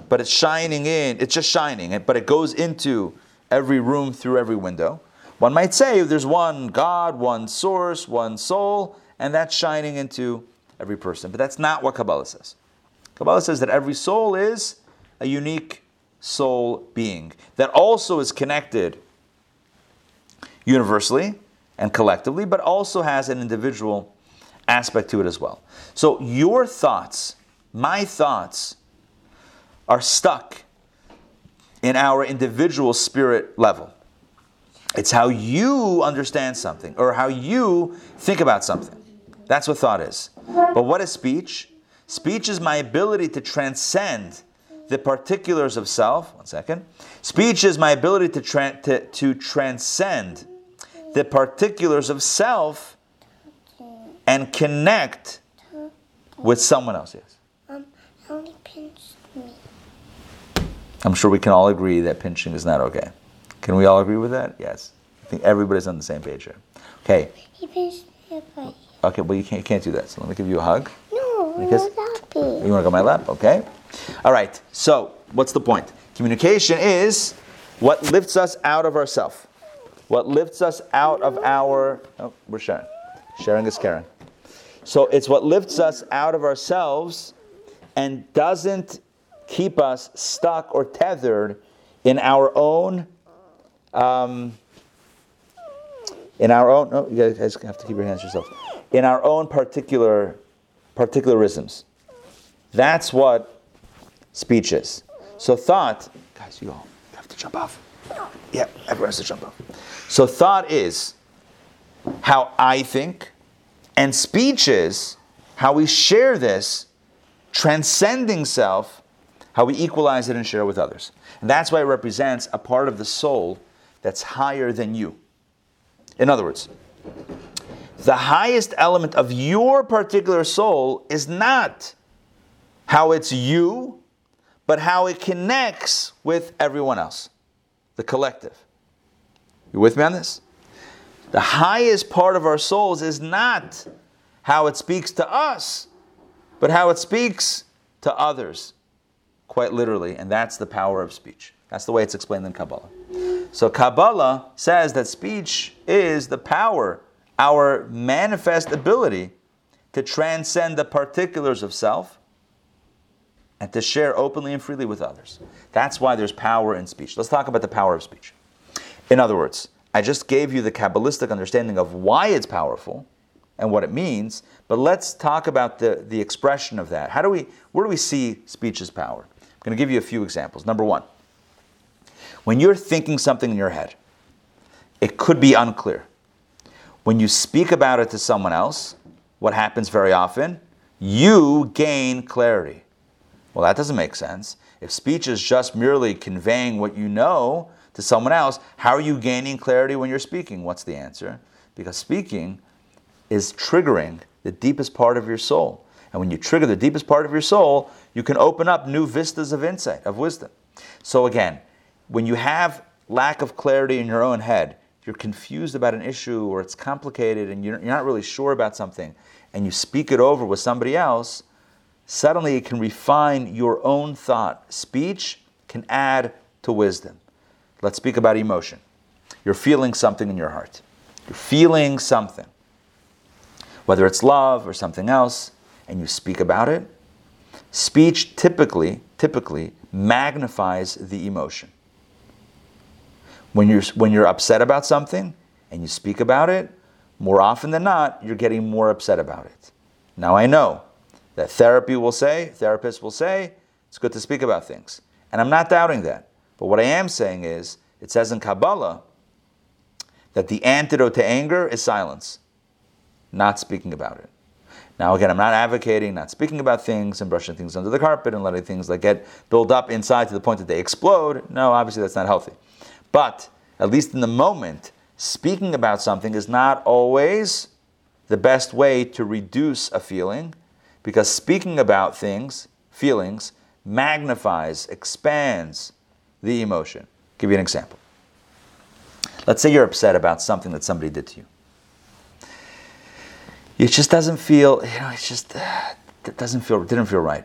but it's shining in, it's just shining, but it goes into every room through every window. One might say there's one God, one source, one soul, and that's shining into every person. But that's not what Kabbalah says. Kabbalah says that every soul is a unique soul being that also is connected universally and collectively, but also has an individual aspect to it as well. So your thoughts, my thoughts, are stuck in our individual spirit level. It's how you understand something or how you think about something. That's what thought is. But what is speech? Speech is my ability to transcend the particulars of self. One second. Speech is my ability to, tra- to, to transcend the particulars of self and connect with someone else. Yes. Um, only pinched me. I'm sure we can all agree that pinching is not okay. Can we all agree with that? Yes. I think everybody's on the same page here. Okay. He pinched me Okay, well, you can't, you can't do that. So let me give you a hug. No, no, that You want to go on my lap? Okay. All right. So, what's the point? Communication is what lifts us out of ourself. What lifts us out of our. Oh, we're sharing. Sharing is caring. So, it's what lifts us out of ourselves and doesn't keep us stuck or tethered in our own. Um, in our own. No, you guys have to keep your hands to yourself. In our own particular particularisms. That's what speech is. So thought, guys, you all have to jump off. Yeah, everyone has to jump off. So thought is how I think, and speech is how we share this, transcending self, how we equalize it and share it with others. And that's why it represents a part of the soul that's higher than you. In other words, the highest element of your particular soul is not how it's you, but how it connects with everyone else, the collective. You with me on this? The highest part of our souls is not how it speaks to us, but how it speaks to others, quite literally, and that's the power of speech. That's the way it's explained in Kabbalah. So Kabbalah says that speech is the power, our manifest ability to transcend the particulars of self and to share openly and freely with others. That's why there's power in speech. Let's talk about the power of speech. In other words, I just gave you the Kabbalistic understanding of why it's powerful and what it means, but let's talk about the, the expression of that. How do we, where do we see speech's power? I'm going to give you a few examples. Number one, when you're thinking something in your head, it could be unclear. When you speak about it to someone else, what happens very often? You gain clarity. Well, that doesn't make sense. If speech is just merely conveying what you know to someone else, how are you gaining clarity when you're speaking? What's the answer? Because speaking is triggering the deepest part of your soul. And when you trigger the deepest part of your soul, you can open up new vistas of insight, of wisdom. So again, when you have lack of clarity in your own head, you're confused about an issue or it's complicated and you're not really sure about something, and you speak it over with somebody else, suddenly it can refine your own thought. Speech can add to wisdom. Let's speak about emotion. You're feeling something in your heart. You're feeling something, whether it's love or something else, and you speak about it. Speech typically, typically magnifies the emotion. When you're, when you're upset about something and you speak about it, more often than not, you're getting more upset about it. Now I know that therapy will say, therapists will say, it's good to speak about things. And I'm not doubting that. But what I am saying is, it says in Kabbalah that the antidote to anger is silence, not speaking about it. Now, again, I'm not advocating not speaking about things and brushing things under the carpet and letting things like get build up inside to the point that they explode. No, obviously that's not healthy. But at least in the moment, speaking about something is not always the best way to reduce a feeling because speaking about things, feelings, magnifies, expands the emotion. give you an example. Let's say you're upset about something that somebody did to you. It just doesn't feel, you know, it's just, uh, it doesn't feel, didn't feel right.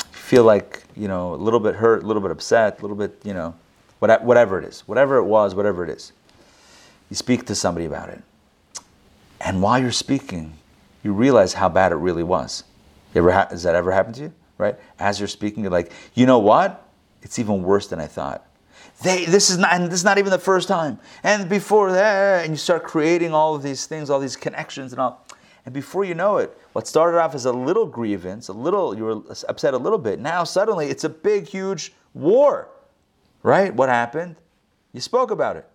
You feel like, you know, a little bit hurt, a little bit upset, a little bit, you know, whatever it is, whatever it was, whatever it is. You speak to somebody about it. And while you're speaking, you realize how bad it really was. Ever ha- has that ever happened to you? Right? As you're speaking, you're like, you know what? it's even worse than I thought. They, this is not, and this is not even the first time. And before that, and you start creating all of these things, all these connections and all. And before you know it, what started off as a little grievance, a little, you were upset a little bit. Now suddenly it's a big, huge war, right? What happened? You spoke about it.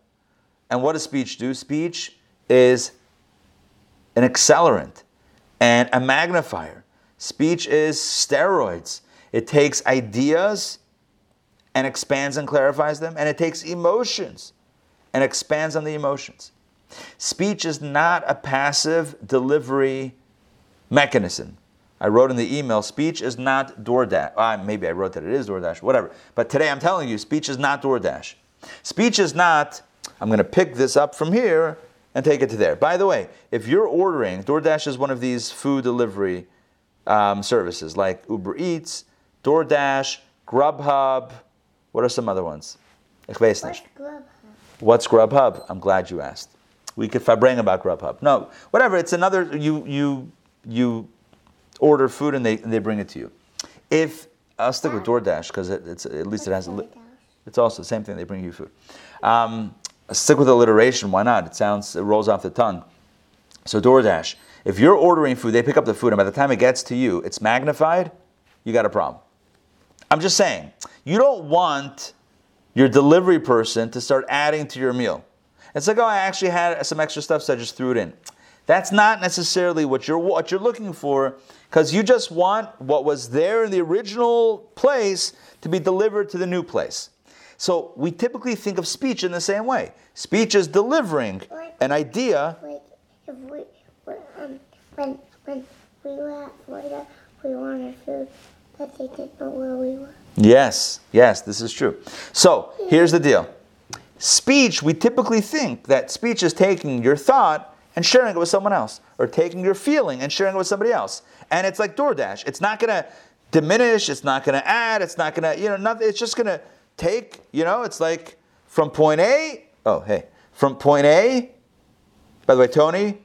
And what does speech do? Speech is an accelerant and a magnifier. Speech is steroids. It takes ideas and expands and clarifies them, and it takes emotions and expands on the emotions. Speech is not a passive delivery mechanism. I wrote in the email, speech is not DoorDash. Uh, maybe I wrote that it is DoorDash, whatever. But today I'm telling you, speech is not DoorDash. Speech is not, I'm going to pick this up from here and take it to there. By the way, if you're ordering, DoorDash is one of these food delivery um, services like Uber Eats, DoorDash, Grubhub. What are some other ones? What's. Grubhub? What's Grubhub? I'm glad you asked. We could fabring about Grubhub. No, whatever. It's another. You you you order food and they and they bring it to you. If I'll stick with DoorDash because it, it's at least it has. A it's also the same thing. They bring you food. Um, stick with alliteration. Why not? It sounds. It rolls off the tongue. So DoorDash. If you're ordering food, they pick up the food, and by the time it gets to you, it's magnified. You got a problem. I'm just saying. You don't want your delivery person to start adding to your meal. It's like, oh, I actually had some extra stuff, so I just threw it in. That's not necessarily what you're what you're looking for, because you just want what was there in the original place to be delivered to the new place. So we typically think of speech in the same way. Speech is delivering an idea. Like if we when when we were at Florida, we wanted food, but they didn't know where we were. Yes, yes, this is true. So here's the deal. Speech, we typically think that speech is taking your thought and sharing it with someone else, or taking your feeling and sharing it with somebody else. And it's like DoorDash. It's not gonna diminish, it's not gonna add, it's not gonna, you know, nothing, it's just gonna take, you know, it's like from point A, oh hey, from point A, by the way, Tony,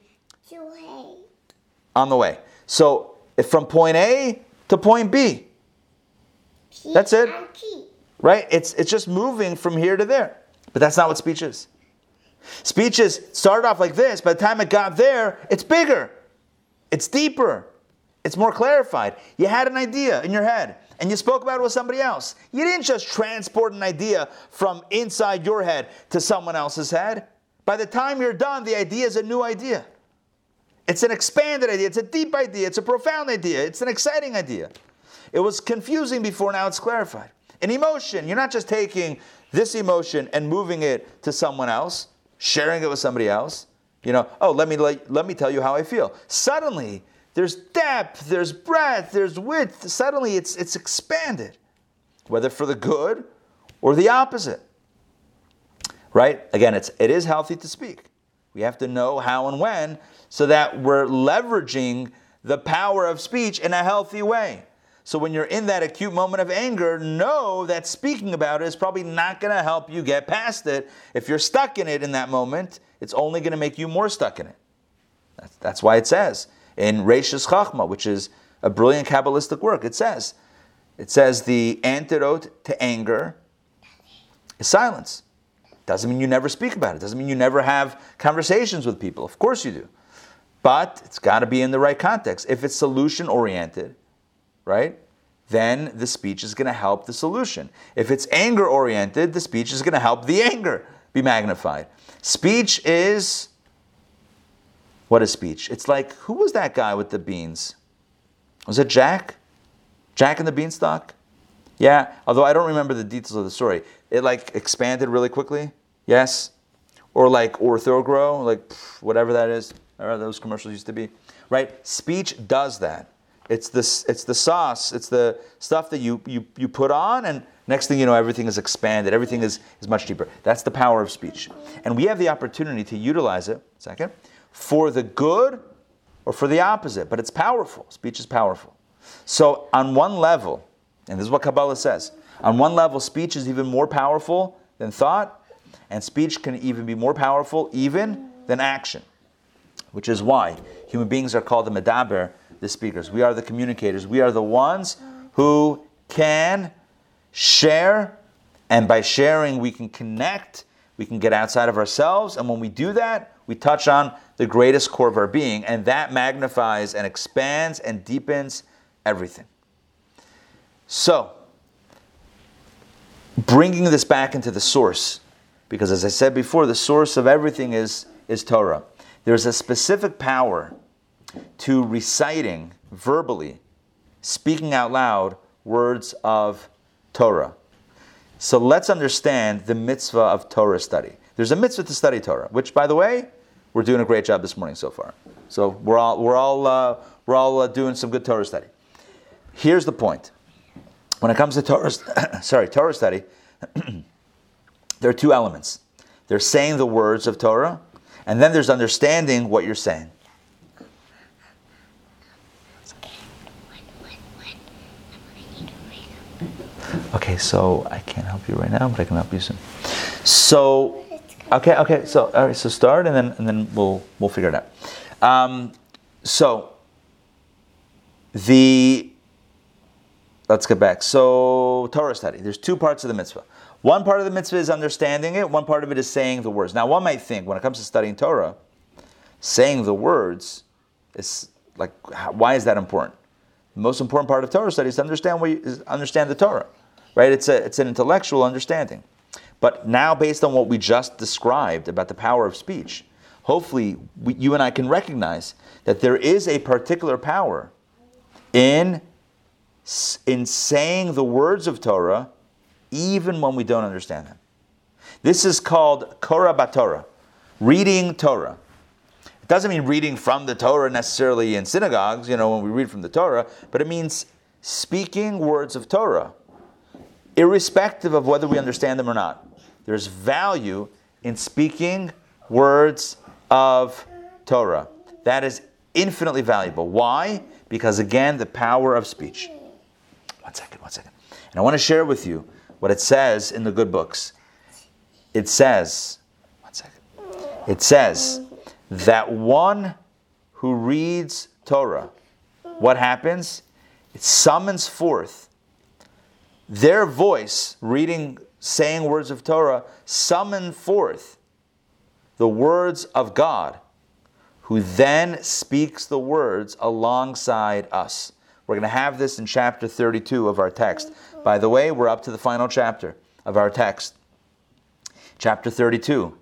on the way. So if from point A to point B, That's it. right? It's it's just moving from here to there. But that's not what speech is. Speech is started off like this. By the time it got there, it's bigger, it's deeper, it's more clarified. You had an idea in your head and you spoke about it with somebody else. You didn't just transport an idea from inside your head to someone else's head. By the time you're done, the idea is a new idea. It's an expanded idea, it's a deep idea, it's a profound idea, it's an exciting idea. It was confusing before, now it's clarified. An emotion, you're not just taking this emotion and moving it to someone else, sharing it with somebody else. You know, oh, let me let, let me tell you how I feel. Suddenly, there's depth, there's breadth, there's width. Suddenly, it's it's expanded, whether for the good or the opposite. Right? Again, it's it is healthy to speak. We have to know how and when so that we're leveraging the power of speech in a healthy way. So when you're in that acute moment of anger, know that speaking about it is probably not going to help you get past it. If you're stuck in it in that moment, it's only going to make you more stuck in it. That's, that's why it says in Reishis Chachma, which is a brilliant Kabbalistic work, it says, it says the antidote to anger is silence. Doesn't mean you never speak about it. Doesn't mean you never have conversations with people. Of course you do. But it's got to be in the right context. If it's solution oriented, right? Then the speech is going to help the solution. If it's anger oriented, the speech is going to help the anger be magnified. Speech is what is speech? It's like who was that guy with the beans? Was it Jack? Jack and the Beanstalk? Yeah, although I don't remember the details of the story. It like expanded really quickly. Yes. Or like orthogrow, like pff, whatever that is. Or those commercials used to be. Right? Speech does that. It's the, it's the sauce, it's the stuff that you, you, you put on, and next thing you know, everything is expanded, everything is, is much deeper. That's the power of speech. And we have the opportunity to utilize it, second, for the good or for the opposite, but it's powerful. Speech is powerful. So, on one level, and this is what Kabbalah says, on one level, speech is even more powerful than thought, and speech can even be more powerful even than action, which is why human beings are called the medaber, the speakers. We are the communicators. We are the ones who can share, and by sharing, we can connect, we can get outside of ourselves, and when we do that, we touch on the greatest core of our being, and that magnifies and expands and deepens everything. So, bringing this back into the source, because as I said before, the source of everything is, is Torah. There's a specific power to reciting verbally, speaking out loud words of Torah. So let's understand the mitzvah of Torah study. There's a mitzvah to study Torah, which, by the way, we're doing a great job this morning so far. So we're all we're all uh, we're all uh, doing some good Torah study. Here's the point: when it comes to Torah, sorry, Torah study, there are two elements. They're saying the words of Torah, and then there's understanding what you're saying. Okay, so I can't help you right now, but I can help you soon. So, okay, okay. So, all right. So start, and then and then we'll we'll figure it out. Um, so the let's get back. So Torah study. There's two parts of the mitzvah. One part of the mitzvah is understanding it. One part of it is saying the words. Now, one might think when it comes to studying Torah, saying the words is like why is that important? The most important part of Torah study is to understand what you, understand the Torah, right? It's a it's an intellectual understanding. But now, based on what we just described about the power of speech, hopefully we, you and I can recognize that there is a particular power in in saying the words of Torah, even when we don't understand them. This is called Korah Batorah, reading Torah It doesn't mean reading from the Torah necessarily in synagogues, you know, when we read from the Torah, but it means speaking words of Torah, irrespective of whether we understand them or not. There's value in speaking words of Torah. That is infinitely valuable. Why? Because again, the power of speech. One second, one second. And I want to share with you what it says in the good books. It says, one second. It says, that one who reads Torah, what happens? It summons forth their voice, reading, saying words of Torah, summon forth the words of God, who then speaks the words alongside us. We're going to have this in chapter 32 of our text. By the way, we're up to the final chapter of our text. Chapter 32.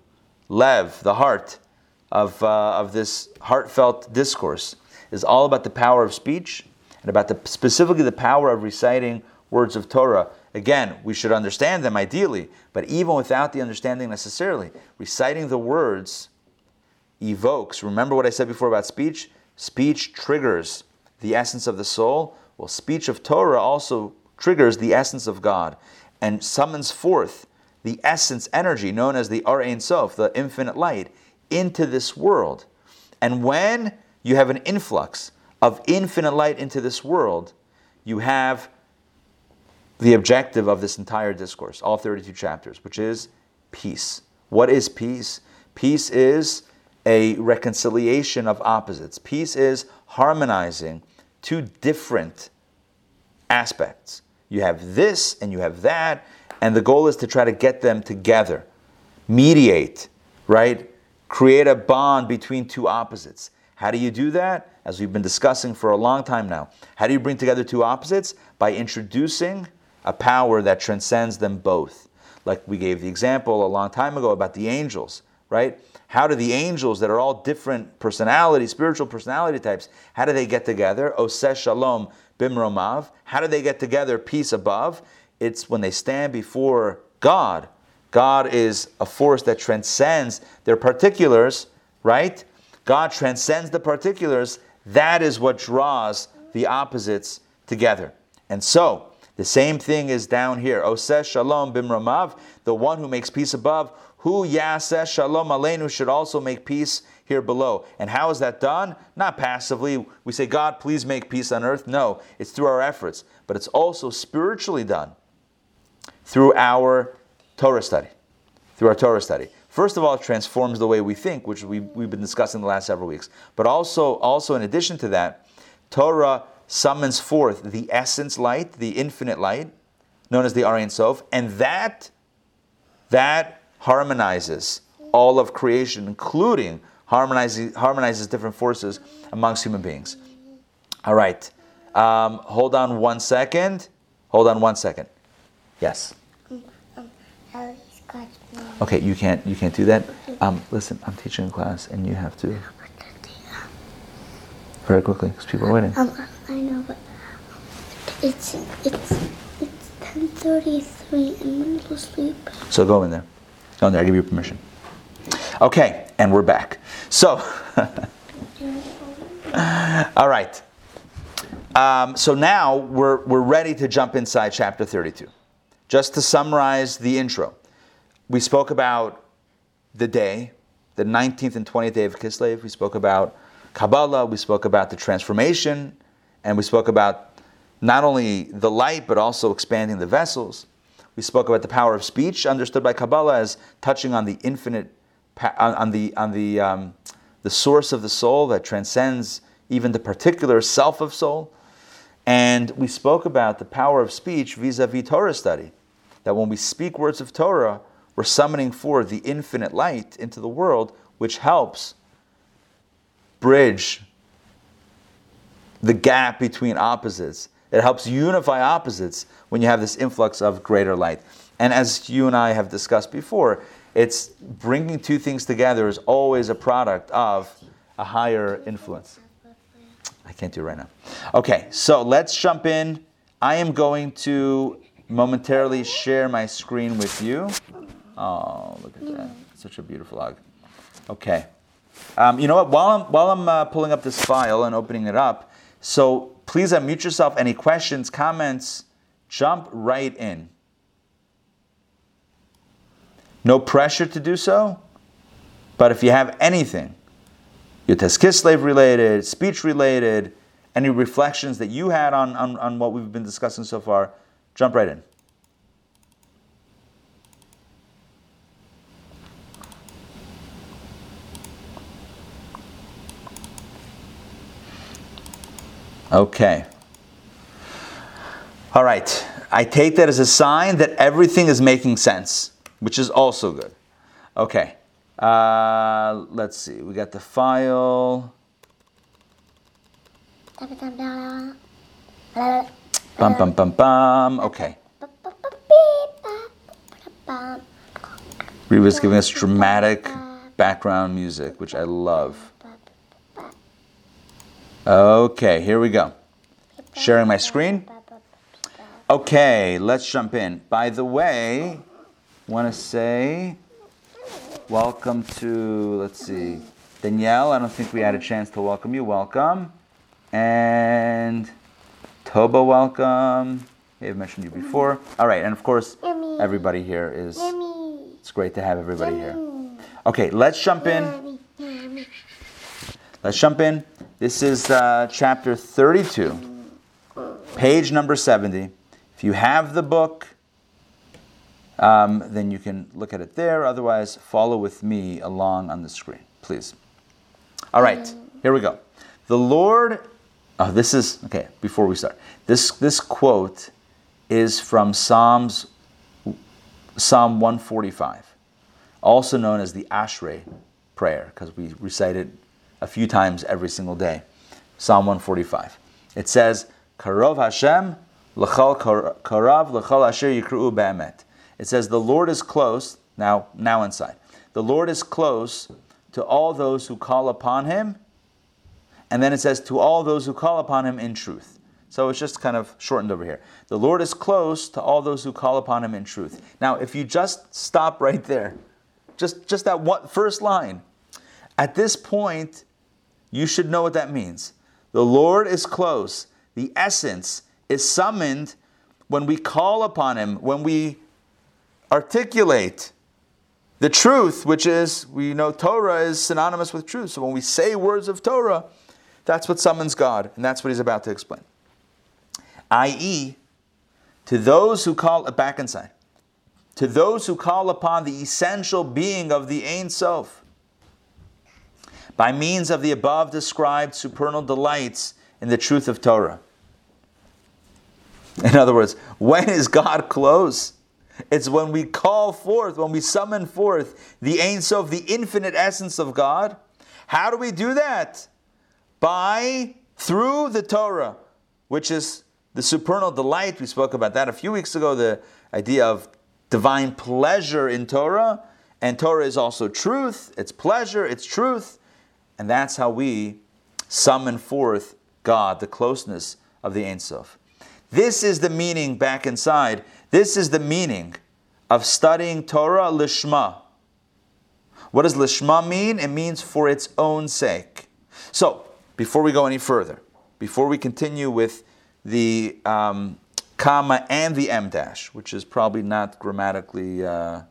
Lev, the heart, of, uh, of this heartfelt discourse is all about the power of speech and about the, specifically the power of reciting words of Torah. Again, we should understand them ideally, but even without the understanding necessarily, reciting the words evokes. Remember what I said before about speech? Speech triggers the essence of the soul. Well, speech of Torah also triggers the essence of God and summons forth the essence energy known as the Ar Ein Sof, the infinite light, into this world. And when you have an influx of infinite light into this world, you have the objective of this entire discourse, all 32 chapters, which is peace. What is peace? Peace is a reconciliation of opposites. Peace is harmonizing two different aspects. You have this and you have that, and the goal is to try to get them together, mediate, right? create a bond between two opposites. How do you do that? As we've been discussing for a long time now. How do you bring together two opposites? By introducing a power that transcends them both. Like we gave the example a long time ago about the angels, right? How do the angels that are all different personalities, spiritual personality types, how do they get together? Oseh shalom bimromav. How do they get together peace above? It's when they stand before God God is a force that transcends their particulars, right? God transcends the particulars. That is what draws the opposites together. And so, the same thing is down here. Oseh shalom bimromav, the one who makes peace above, who yaseh shalom aleinu should also make peace here below. And how is that done? Not passively. We say, God, please make peace on earth. No, it's through our efforts. But it's also spiritually done through our Torah study, through our Torah study. First of all, it transforms the way we think, which we, we've been discussing the last several weeks. But also, also in addition to that, Torah summons forth the essence light, the infinite light, known as the Ar Ein Sof, and that that harmonizes all of creation, including harmonizes harmonizes different forces amongst human beings. All right, um, hold on one second. Hold on one second. Yes. Ellie scratched me. Okay, you can't you can't do that. Um, listen, I'm teaching a class, and you have to very quickly because people are waiting. Um, I know, but it's it's it's ten thirty three and I'm a little sleep. So go in there. Go there. I give you permission. Okay, and we're back. So, all right. Um, so now we're, we're ready to jump inside chapter 32. Just to summarize the intro, we spoke about the day, the 19th and 20th day of Kislev. We spoke about Kabbalah. We spoke about the transformation. And we spoke about not only the light, but also expanding the vessels. We spoke about the power of speech, understood by Kabbalah as touching on the infinite, on, on the on the um, the source of the soul that transcends even the particular self of soul. And we spoke about the power of speech vis-a-vis Torah study. That when we speak words of Torah, we're summoning forth the infinite light into the world, which helps bridge the gap between opposites. It helps unify opposites when you have this influx of greater light. And as you and I have discussed before, it's bringing two things together is always a product of a higher influence. I can't do it right now. Okay, so let's jump in. I am going to momentarily share my screen with you. Oh, look at that. Such a beautiful log. Okay. Um, you know what? While I'm, while I'm uh, pulling up this file and opening it up, so please unmute yourself. Any questions, comments, jump right in. No pressure to do so, but if you have anything, your Yud Tes Kislev related, speech related, any reflections that you had on, on, on what we've been discussing so far, jump right in. Okay. All right. I take that as a sign that everything is making sense, which is also good. Okay. Uh, let's see. We got the file. Bum, bum, bum, bum. Okay. Reva's giving us dramatic background music, which I love. Okay, here we go. Sharing my screen. Okay, let's jump in. By the way, want to say welcome to, let's see, Danielle. I don't think we had a chance to welcome you. Welcome. And Toba, welcome. I've mentioned you before. All right, and of course, everybody here is, it's great to have everybody here. Okay, let's jump in. Let's jump in. This is uh, chapter 32, page number 70. If you have the book, um, then you can look at it there. Otherwise, follow with me along on the screen, please. All right, here we go. The Lord, oh, this is, okay, before we start, this, this quote is from Psalms, Psalm 145, also known as the Ashrei prayer, because we recite it a few times every single day. Psalm 145. It says, Karov Hashem, l'chal karav, l'chal asher yikru'u be'emet. It says, the Lord is close, now, now inside. The Lord is close to all those who call upon him. And then it says, to all those who call upon him in truth. So it's just kind of shortened over here. The Lord is close to all those who call upon him in truth. Now, if you just stop right there, just, just that one first line, at this point, you should know what that means. The Lord is close. The essence is summoned when we call upon him, when we articulate the truth, which is, we know Torah is synonymous with truth. So when we say words of Torah, that's what summons God, and that's what he's about to explain. I.e., to those who call back inside, to those who call upon the essential being of the Ein Sof, by means of the above described supernal delights in the truth of Torah. In other words, when is God close? It's when we call forth, when we summon forth the Ein Sof, the infinite essence of God. How do we do that? By, through the Torah, which is the supernal delight. We spoke about that a few weeks ago, the idea of divine pleasure in Torah. And Torah is also truth, it's pleasure, it's truth. And that's how we summon forth God, the closeness of the Ein Sof. This is the meaning back inside. This is the meaning of studying Torah lishma. What does lishma mean? It means for its own sake. So, before we go any further, before we continue with the um, comma and the em dash, which is probably not grammatically uh,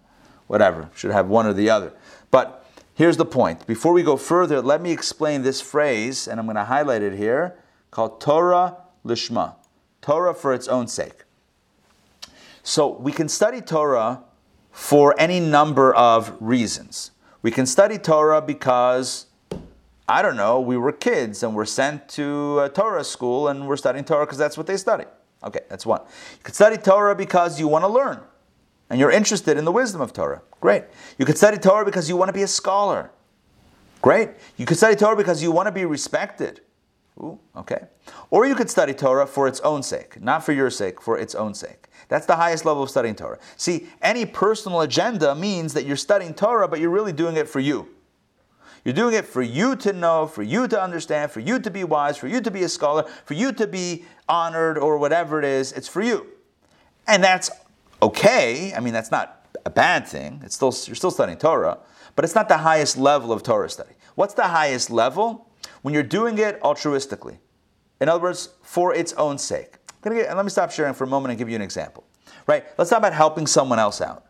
whatever, should have one or the other. But here's the point. Before we go further, let me explain this phrase, and I'm going to highlight it here, called Torah lishma. Torah for its own sake. So we can study Torah for any number of reasons. We can study Torah because, I don't know, we were kids and we're sent to a Torah school and we're studying Torah because that's what they study. Okay, that's one. You can study Torah because you want to learn and you're interested in the wisdom of Torah. Great. You could study Torah because you want to be a scholar. Great. You could study Torah because you want to be respected. Ooh, okay. Or you could study Torah for its own sake, not for your sake, for its own sake. That's the highest level of studying Torah. See, any personal agenda means that you're studying Torah, but you're really doing it for you. You're doing it for you to know, for you to understand, for you to be wise, for you to be a scholar, for you to be honored, or whatever it is. It's for you. And that's okay. I mean, that's not a bad thing. It's still, you're still studying Torah, but it's not the highest level of Torah study. What's the highest level? When you're doing it altruistically. In other words, for its own sake. Get, let me stop sharing for a moment and give you an example. Right? Let's talk about helping someone else out.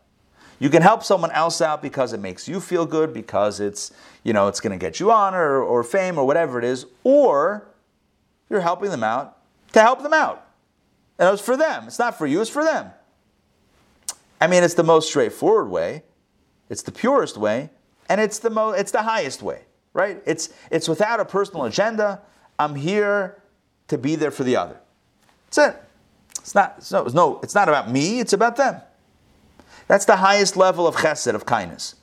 You can help someone else out because it makes you feel good, because it's, you know, it's going to get you honor or, or fame or whatever it is, or you're helping them out to help them out. And it's for them. It's not for you, it's for them. I mean, it's the most straightforward way, it's the purest way, and it's the mo- it's the highest way, right? It's it's without a personal agenda. I'm here to be there for the other. That's it. It's not, it's no, no, it's not about me, it's about them. That's the highest level of chesed, of kindness.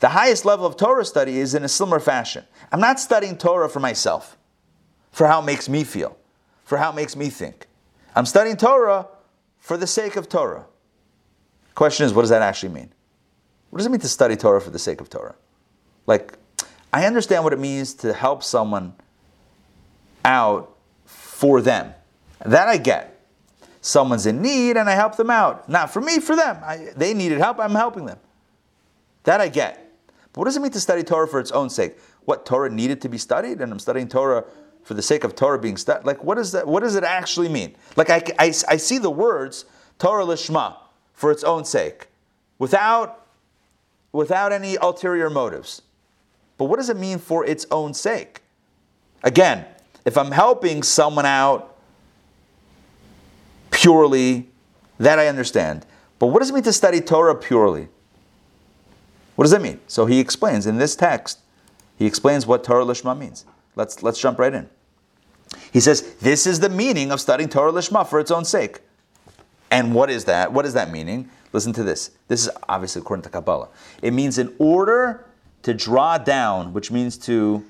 The highest level of Torah study is in a similar fashion. I'm not studying Torah for myself, for how it makes me feel, for how it makes me think. I'm studying Torah for the sake of Torah. Question is, what does that actually mean? What does it mean to study Torah for the sake of Torah? Like, I understand what it means to help someone out for them. That I get. Someone's in need and I help them out. Not for me, for them. I, they needed help, I'm helping them. That I get. But what does it mean to study Torah for its own sake? What Torah needed to be studied, and I'm studying Torah for the sake of Torah being studied. Like, what, is that, what does it actually mean? Like, I, I, I see the words Torah lishma for its own sake, without, without any ulterior motives. But what does it mean for its own sake? Again, if I'm helping someone out purely, that I understand. But what does it mean to study Torah purely? What does that mean? So he explains in this text, he explains what Torah Lishma means. Let's, let's jump right in. He says, This is the meaning of studying Torah Lishma for its own sake. And what is that? What is that meaning? Listen to this. This is obviously according to Kabbalah. It means in order to draw down, which means to,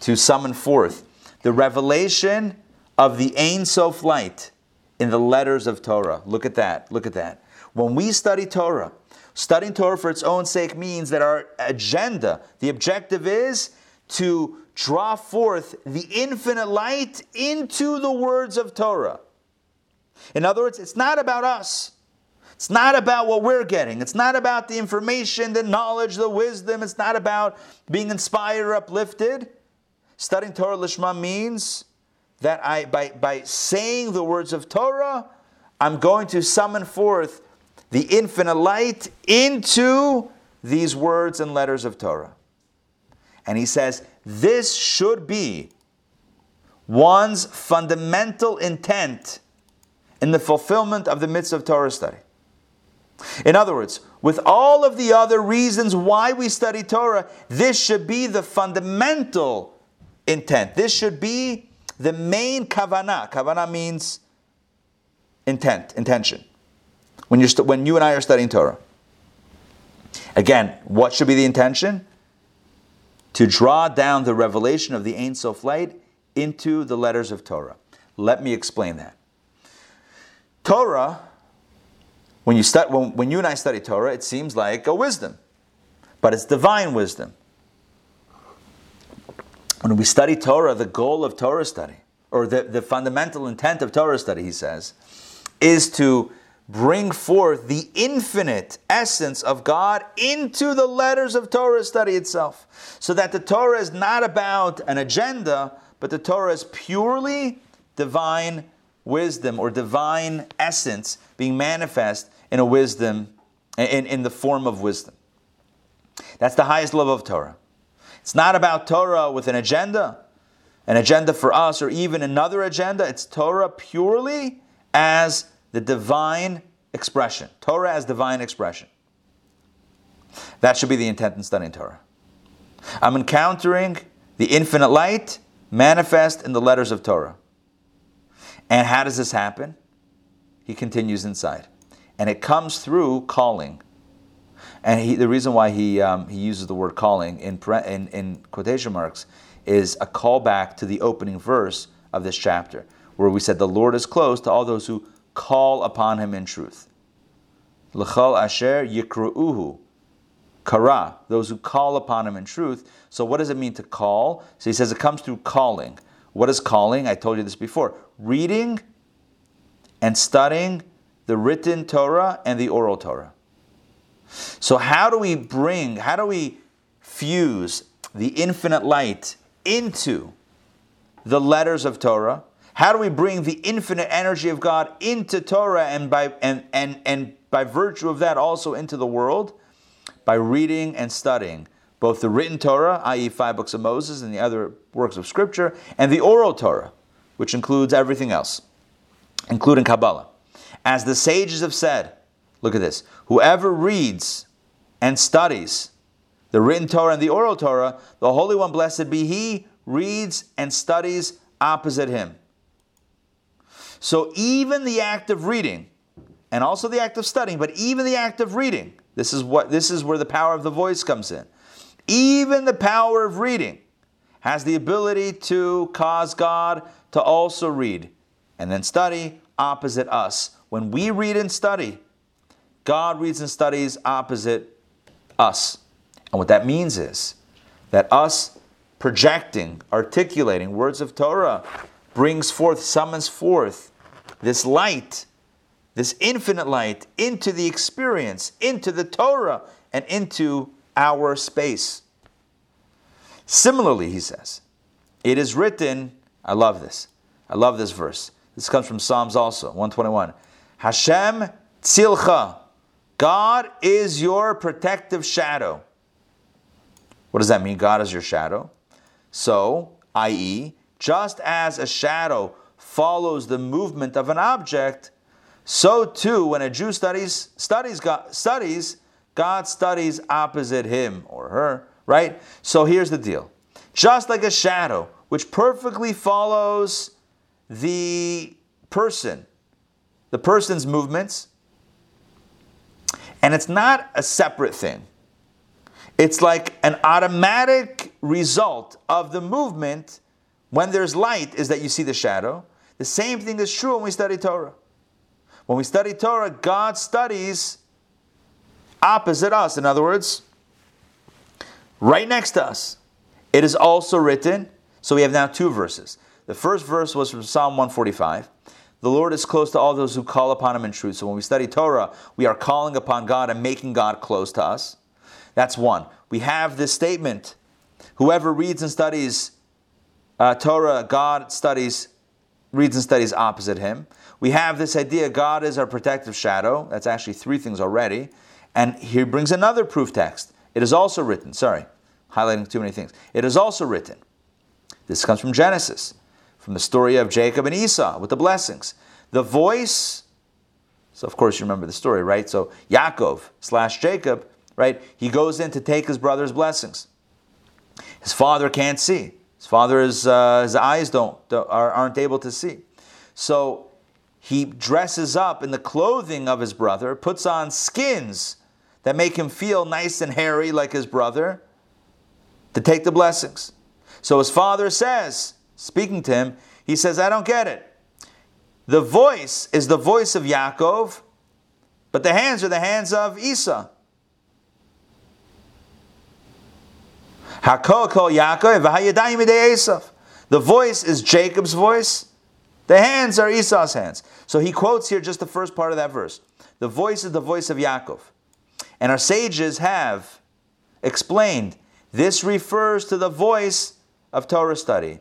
to summon forth, the revelation of the Ein Sof light in the letters of Torah. Look at that. Look at that. When we study Torah, studying Torah for its own sake means that our agenda, the objective is to draw forth the infinite light into the words of Torah. In other words, it's not about us. It's not about what we're getting. It's not about the information, the knowledge, the wisdom. It's not about being inspired uplifted. Studying Torah Lishma means that I, by, by saying the words of Torah, I'm going to summon forth the infinite light into these words and letters of Torah. And he says, this should be one's fundamental intent in the fulfillment of the mitzvah of Torah study. In other words, with all of the other reasons why we study Torah, this should be the fundamental intent. This should be the main kavana. Kavana means intent, intention. When, you're st- when you and I are studying Torah. Again, what should be the intention? To draw down the revelation of the Ein Sof light into the letters of Torah. Let me explain that. Torah, when you, stu- when, when you and I study Torah, it seems like a wisdom, but it's divine wisdom. When we study Torah, the goal of Torah study, or the, the fundamental intent of Torah study, he says, is to bring forth the infinite essence of God into the letters of Torah study itself. So that the Torah is not about an agenda, but the Torah is purely divine wisdom or divine essence being manifest in a wisdom, in, in the form of wisdom. That's the highest level of Torah. It's not about Torah with an agenda, an agenda for us, or even another agenda. It's Torah purely as the divine expression. Torah as divine expression. That should be the intent in studying Torah. I'm encountering the infinite light manifest in the letters of Torah. And how does this happen? He continues inside. And it comes through calling. And he, the reason why he, um, he uses the word calling in, in, in quotation marks is a callback to the opening verse of this chapter, where we said, The Lord is close to all those who call upon him in truth. L'chal asher yikru'uhu. Kara, those who call upon him in truth. So what does it mean to call? So he says it comes through calling. What is calling? I told you this before. Reading and studying the written Torah and the oral Torah. So how do we bring, how do we fuse the infinite light into the letters of Torah? How do we bring the infinite energy of God into Torah and by and and and by virtue of that also into the world? By reading and studying both the written Torah, i.e., five books of Moses and the other works of Scripture, and the oral Torah, which includes everything else, including Kabbalah. As the sages have said, look at this whoever reads and studies the written Torah and the oral Torah, the Holy One, blessed be He, reads and studies opposite Him. So even the act of reading, and also the act of studying, but even the act of reading, this is what this is where the power of the voice comes in. Even the power of reading has the ability to cause God to also read and then study opposite us. When we read and study, God reads and studies opposite us. And what that means is that us projecting, articulating words of Torah brings forth, summons forth this light, this infinite light into the experience, into the Torah, and into our space. Similarly, he says, it is written, I love this. I love this verse. This comes from Psalms also, 121. Hashem tzilcha. God is your protective shadow. What does that mean? God is your shadow. So, i.e., just as a shadow follows the movement of an object, so too when a Jew studies studies God, studies God studies opposite him or her, right? So here's the deal. Just like a shadow which perfectly follows the person, the person's movements, and it's not a separate thing. It's like an automatic result of the movement when there's light is that you see the shadow. The same thing is true when we study Torah. When we study Torah, God studies opposite us. In other words, right next to us. It is also written, so we have now two verses. The first verse was from Psalm 145. The Lord is close to all those who call upon Him in truth. So when we study Torah, we are calling upon God and making God close to us. That's one. We have this statement whoever reads and studies uh, Torah, God studies, reads and studies opposite Him. We have this idea God is our protective shadow. That's actually three things already. And he brings another proof text. It is also written, sorry, highlighting too many things. It is also written. This comes from Genesis, from the story of Jacob and Esau with the blessings. The voice, so of course you remember the story, right? So Yaakov slash Jacob, right? He goes in to take his brother's blessings. His father can't see. His father is, uh, his eyes don't, don't aren't able to see. So he dresses up in the clothing of his brother, puts on skins that make him feel nice and hairy like his brother to take the blessings. So his father says, speaking to him, he says, I don't get it. The voice is the voice of Yaakov, but the hands are the hands of Esau. The voice is Jacob's voice. The hands are Esau's hands. So he quotes here just the first part of that verse. The voice is the voice of Yaakov. And our sages have explained this refers to the voice of Torah study.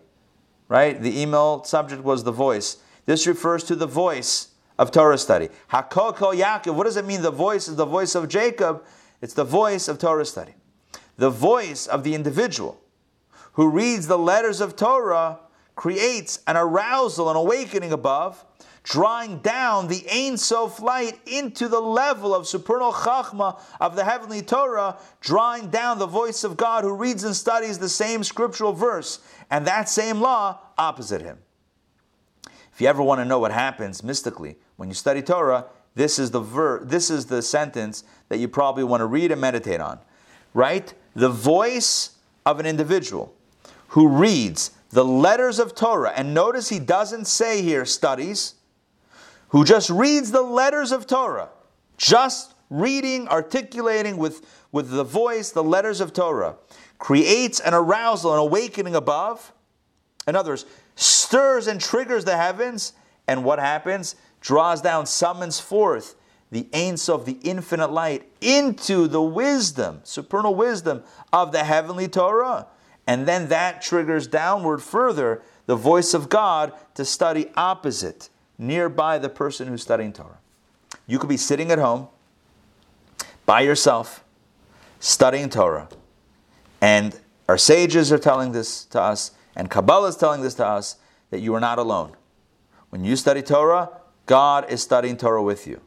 Right? The email subject was the voice. This refers to the voice of Torah study. Hakol kol Yaakov. What does it mean? The voice is the voice of Jacob. It's the voice of Torah study. The voice of the individual who reads the letters of Torah creates an arousal, an awakening above, drawing down the Ein Sof light into the level of supernal Chachma of the heavenly Torah, drawing down the voice of God who reads and studies the same scriptural verse and that same law opposite him. If you ever want to know what happens mystically when you study Torah, this is the ver- this is the sentence that you probably want to read and meditate on. Right? The voice of an individual who reads the letters of Torah, and notice he doesn't say here studies, who just reads the letters of Torah, just reading, articulating with, with the voice the letters of Torah, creates an arousal, an awakening above. In other words, stirs and triggers the heavens, and what happens? Draws down, summons forth the Ein of the infinite light into the wisdom, supernal wisdom of the heavenly Torah. And then that triggers downward further the voice of God to study opposite, nearby the person who's studying Torah. You could be sitting at home by yourself, studying Torah, and our sages are telling this to us, and Kabbalah is telling this to us that you are not alone. When you study Torah, God is studying Torah with you.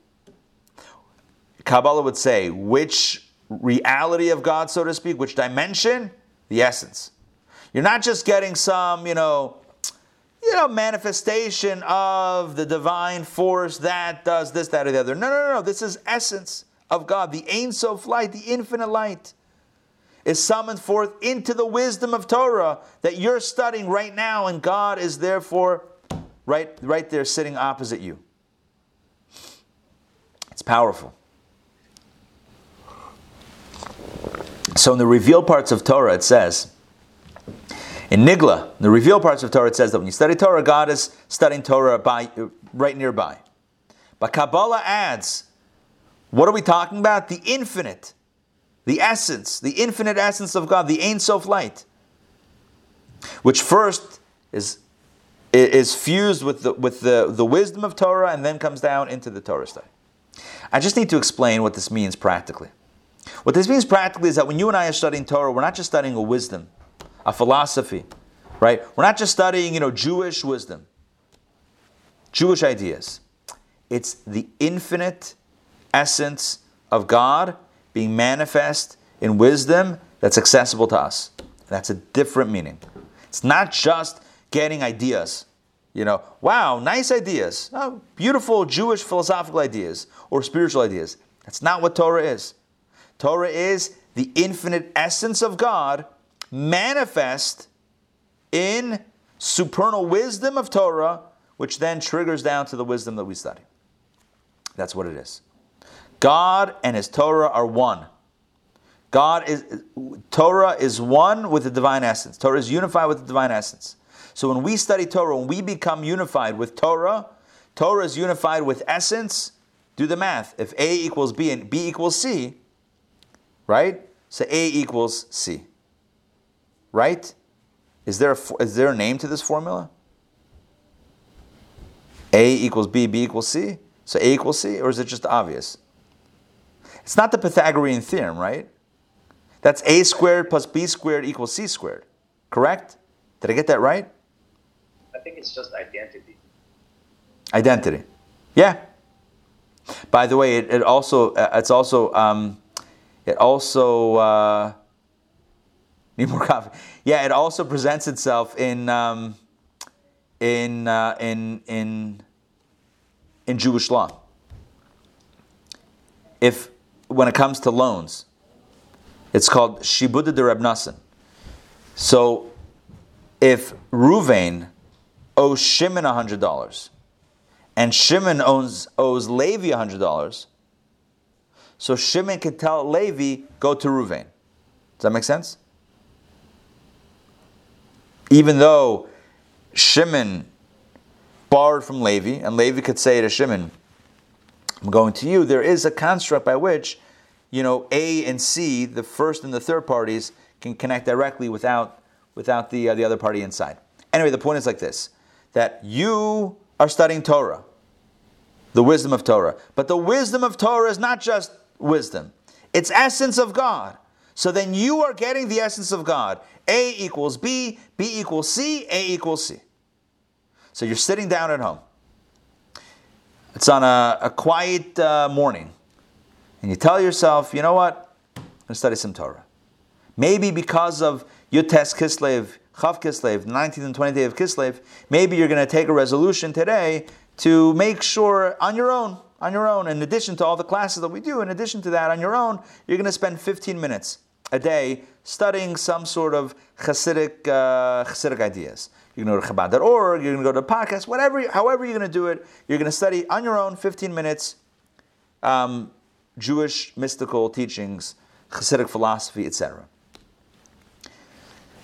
Kabbalah would say, which reality of God, so to speak, which dimension? The essence. You're not just getting some, you know, you know, manifestation of the divine force that does this, that, or the other. No, no, no, no. This is essence of God. The Ein Sof light, the infinite light is summoned forth into the wisdom of Torah that you're studying right now, and God is therefore right, right there sitting opposite you. It's powerful. So in the revealed parts of Torah, it says, in Nigla, the revealed parts of Torah, it says that when you study Torah, God is studying Torah by, right nearby. But Kabbalah adds, what are we talking about? The infinite the essence, the infinite essence of God, the Ein Sof light, which first is, is fused with, the, with the, the wisdom of Torah and then comes down into the Torah study. I just need to explain what this means practically. What this means practically is that when you and I are studying Torah, we're not just studying a wisdom, a philosophy, right? We're not just studying, you know, Jewish wisdom, Jewish ideas. It's the infinite essence of God being manifest in wisdom that's accessible to us. That's a different meaning. It's not just getting ideas. You know, wow, nice ideas, oh, beautiful Jewish philosophical ideas or spiritual ideas. That's not what Torah is. Torah is the infinite essence of God manifest in supernal wisdom of Torah, which then triggers down to the wisdom that we study. That's what it is. God and His Torah are one. God is Torah is one with the divine essence. Torah is unified with the divine essence. So when we study Torah, when we become unified with Torah, Torah is unified with essence. Do the math. If A equals B and B equals C, right? So A equals C. Right? Is there a, is there a name to this formula? A equals B, B equals C. So A equals C, or is it just obvious? It's not the Pythagorean theorem, right? That's a squared plus b squared equals c squared. Correct? Did I get that right? I think it's just identity. Identity. Yeah. By the way, it, it also uh, it's also um, it also uh, need more coffee. Yeah, it also presents itself in um, in uh, in in in Jewish law. If when it comes to loans, it's called Shibuda de Reb So if Ruvain owes Shimon $100 and Shimon owns, owes Levi $100, so Shimon can tell Levi, go to Ruvain. Does that make sense? Even though Shimon borrowed from Levi, and Levi could say to Shimon, I'm going to you, there is a construct by which, you know, A and C, the first and the third parties, can connect directly without, without the, uh, the other party inside. Anyway, the point is like this that you are studying Torah, the wisdom of Torah. But the wisdom of Torah is not just wisdom, it's essence of God. So then you are getting the essence of God. A equals B, B equals C, A equals C. So you're sitting down at home. It's on a, a quiet uh, morning. And you tell yourself, you know what? I'm going to study some Torah. Maybe because of Yud Tes Kislev, Chaf Kislev, 19th and 20th day of Kislev, maybe you're going to take a resolution today to make sure on your own, on your own, in addition to all the classes that we do, in addition to that, on your own, you're going to spend 15 minutes a day studying some sort of Hasidic, uh, Hasidic ideas. Going to go to Chabad.org, you're going to go to podcast, whatever, however you're going to do it, you're going to study on your own 15 minutes um, Jewish mystical teachings, Hasidic philosophy, etc.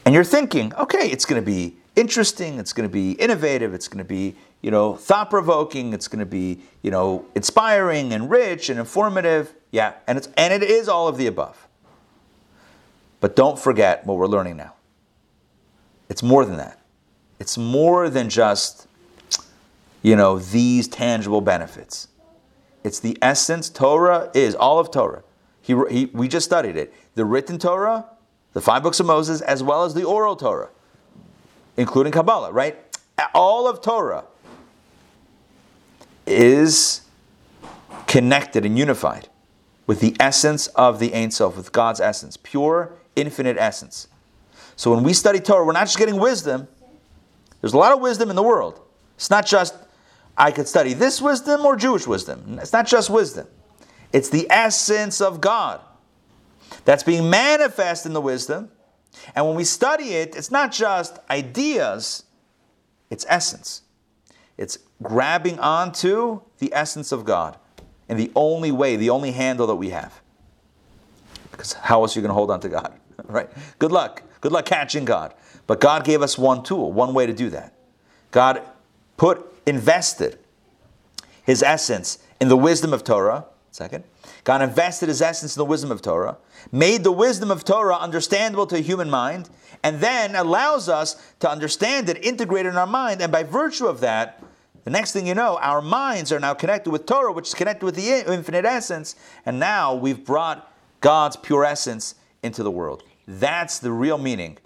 And you're thinking, okay, it's going to be interesting, it's going to be innovative, it's going to be, you know, thought provoking, it's going to be, you know, inspiring and rich and informative. Yeah, and it's and it is all of the above. But don't forget what we're learning now. It's more than that. It's more than just, you know, these tangible benefits. It's the essence. Torah is all of Torah. He, he, we just studied it. The written Torah, the five books of Moses, as well as the oral Torah, including Kabbalah, right? All of Torah is connected and unified with the essence of the Ein Sof, with God's essence, pure, infinite essence. So when we study Torah, we're not just getting wisdom. There's a lot of wisdom in the world. It's not just I could study this wisdom or Jewish wisdom. It's not just wisdom. It's the essence of God that's being manifest in the wisdom. And when we study it, it's not just ideas, it's essence. It's grabbing onto the essence of God in the only way, the only handle that we have. Because how else are you going to hold on to God? right? Good luck. Good luck catching God. But God gave us one tool, one way to do that. God put, invested his essence in the wisdom of Torah. Second, God invested his essence in the wisdom of Torah, made the wisdom of Torah understandable to a human mind, and then allows us to understand it, integrate it in our mind, and by virtue of that, the next thing you know, our minds are now connected with Torah, which is connected with the infinite essence, and now we've brought God's pure essence into the world. That's the real meaning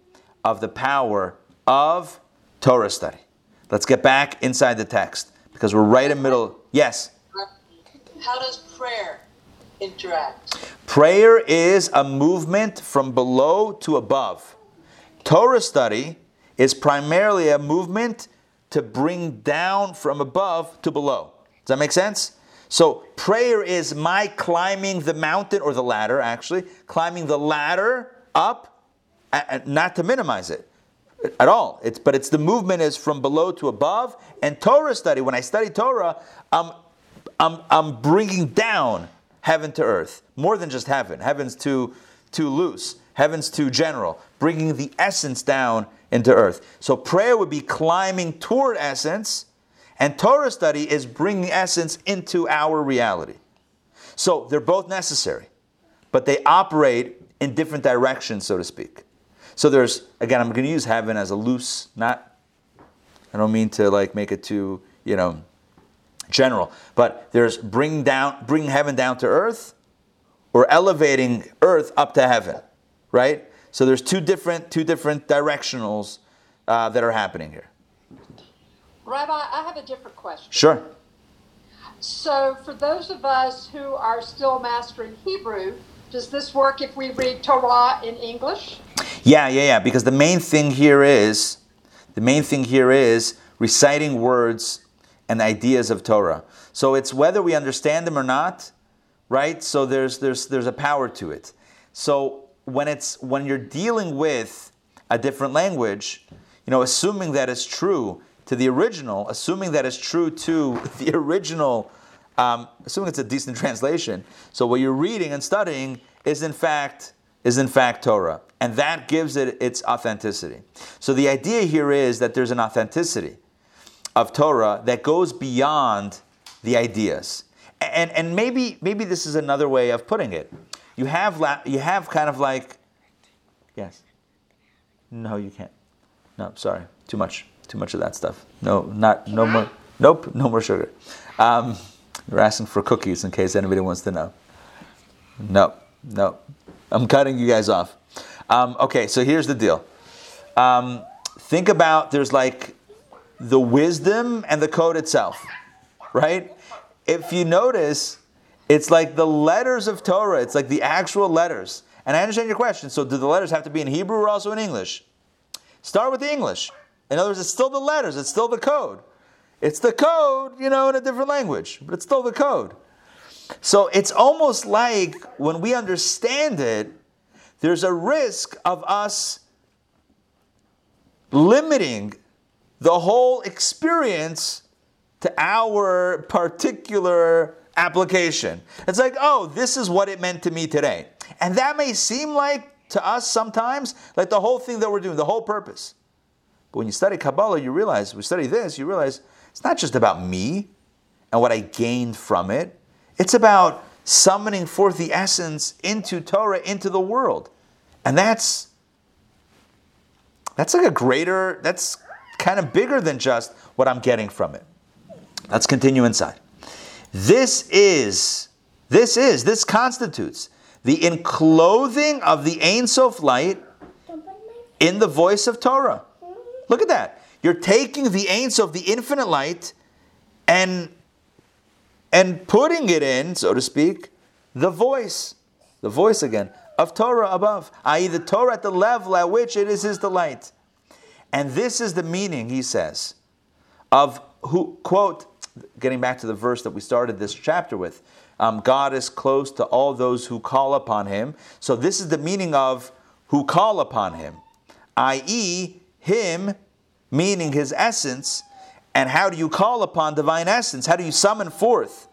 of the power of Torah study. Let's get back inside the text because we're right in the middle. Yes? How does prayer interact? Prayer is a movement from below to above. Torah study is primarily a movement to bring down from above to below. Does that make sense? So prayer is my climbing the mountain or the ladder, actually, climbing the ladder up, not to minimize it at all. It's, but it's the movement is from below to above. And Torah study, when I study Torah, I'm, I'm, I'm bringing down heaven to earth. More than just heaven. Heaven's too, too loose. Heaven's too general. Bringing the essence down into earth. So prayer would be climbing toward essence, and Torah study is bringing essence into our reality. So they're both necessary, but they operate in different directions, so to speak. So there's again, I'm going to use heaven as a loose, not. I don't mean to like make it too, you know, general, but there's bring down, bring heaven down to earth, or elevating earth up to heaven, right? So there's two different, two different directionals uh, that are happening here. Rabbi, I have a different question. Sure. So, for those of us who are still mastering Hebrew, does this work if we read Torah in English? Yeah, yeah, yeah. Because the main thing here is, the main thing here is reciting words and ideas of Torah. So it's whether we understand them or not, right? So there's there's there's a power to it. So when it's when you're dealing with a different language, you know, assuming that it's true to the original, assuming that it's true to the original, um, assuming it's a decent translation. So what you're reading and studying is in fact is in fact Torah, and that gives it its authenticity. So the idea here is that there's an authenticity of Torah that goes beyond the ideas, and and maybe maybe this is another way of putting it. You have la- you have kind of like, yes, no, you can't. No, sorry, too much, too much of that stuff. No, not no more. Nope, no more sugar. Um, you're asking for cookies in case anybody wants to know. No, no, I'm cutting you guys off. Um, okay, so here's the deal. Um, think about there's like the wisdom and the code itself, right? If you notice, it's like the letters of Torah. It's like the actual letters. And I understand your question. So, do the letters have to be in Hebrew or also in English? Start with the English. In other words, it's still the letters, it's still the code. It's the code, you know, in a different language, but it's still the code. So it's almost like when we understand it, there's a risk of us limiting the whole experience to our particular application. It's like, oh, this is what it meant to me today. And that may seem like to us sometimes like the whole thing that we're doing, the whole purpose. But when you study Kabbalah, you realize, we study this, you realize it's not just about me and what I gained from it. It's about summoning forth the essence into Torah, into the world. And that's that's like a greater, that's kind of bigger than just what I'm getting from it. Let's continue inside. This is, this is, this constitutes the enclothing of the Ein Sof light in the voice of Torah. Look at that. You're taking the Ein Sof, the infinite light, and and putting it in, so to speak, the voice, the voice again of Torah above, i.e., the Torah at the level at which it is His delight. And this is the meaning, he says, of who, quote, getting back to the verse that we started this chapter with, um, God is close to all those who call upon Him. So this is the meaning of who call upon Him, i.e., Him, meaning His essence. And how do you call upon divine essence? How do you summon forth?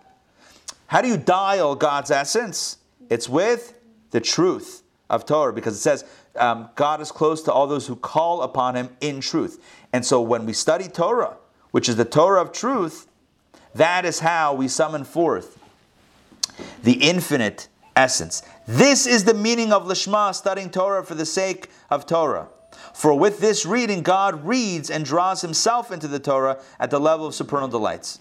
How do you dial God's essence? It's with the truth of Torah, because it says um, God is close to all those who call upon Him in truth. And so when we study Torah, which is the Torah of truth, that is how we summon forth the infinite essence. This is the meaning of Lishma, studying Torah for the sake of Torah. For with this reading, God reads and draws himself into the Torah at the level of supernal delights.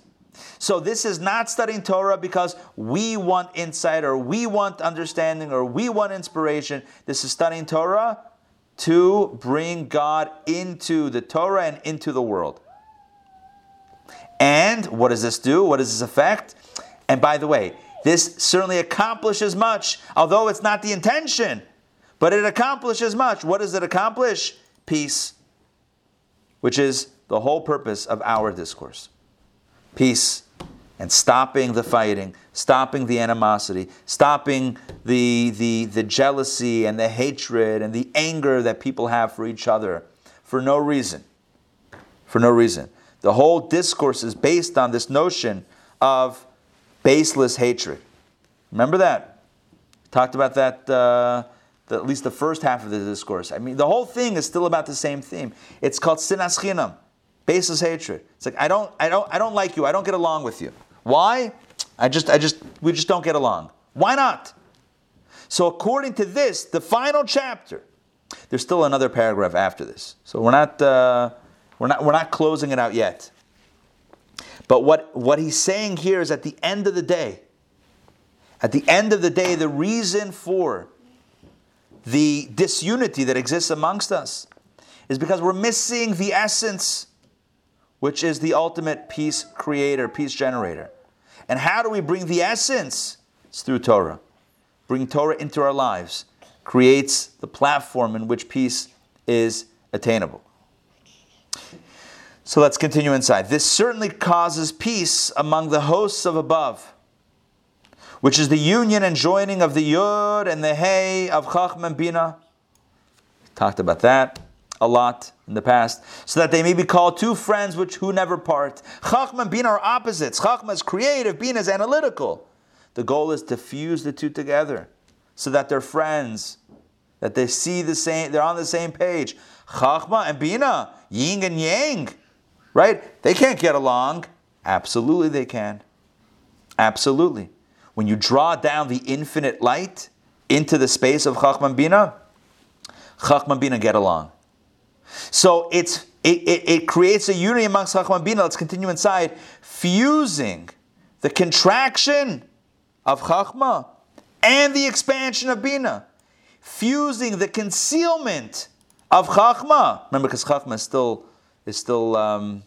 So this is not studying Torah because we want insight or we want understanding or we want inspiration. This is studying Torah to bring God into the Torah and into the world. And what does this do? What does this affect? And by the way, this certainly accomplishes much, although it's not the intention, but it accomplishes much. What does it accomplish? Peace, which is the whole purpose of our discourse. Peace and stopping the fighting, stopping the animosity, stopping the, the, the jealousy and the hatred and the anger that people have for each other for no reason. For no reason. The whole discourse is based on this notion of baseless hatred. Remember that? Talked about that. Uh, the, at least the first half of the discourse. I mean, the whole thing is still about the same theme. It's called sinas chinam, baseless hatred. It's like I don't, I don't, I don't like you. I don't get along with you. Why? I just, I just, we just don't get along. Why not? So according to this, the final chapter, there's still another paragraph after this. So we're not, uh, we're not, we're not closing it out yet. But what, what he's saying here is at the end of the day, at the end of the day, the reason for the disunity that exists amongst us is because we're missing the essence, which is the ultimate peace creator, peace generator. And how do we bring the essence? It's through Torah. Bring Torah into our lives creates the platform in which peace is attainable. So let's continue inside. This certainly causes peace among the hosts of above, which is the union and joining of the Yud and the Hey of Chachma and Bina. Talked about that a lot in the past, so that they may be called two friends which who never part. Chachma and Bina are opposites. Chachma is creative, Bina is analytical. The goal is to fuse the two together so that they're friends, that they see the same, they're on the same page. Chachma and Bina, yin and yang, right? They can't get along. Absolutely, they can. Absolutely. When you draw down the infinite light into the space of Chachma and Bina, Chachma and Bina get along. So it's it, it, it creates a unity amongst Chachma and Bina. Let's continue inside, fusing the contraction of Chachma and the expansion of Bina, fusing the concealment of Chachma. Remember, because Chachma is still is still um,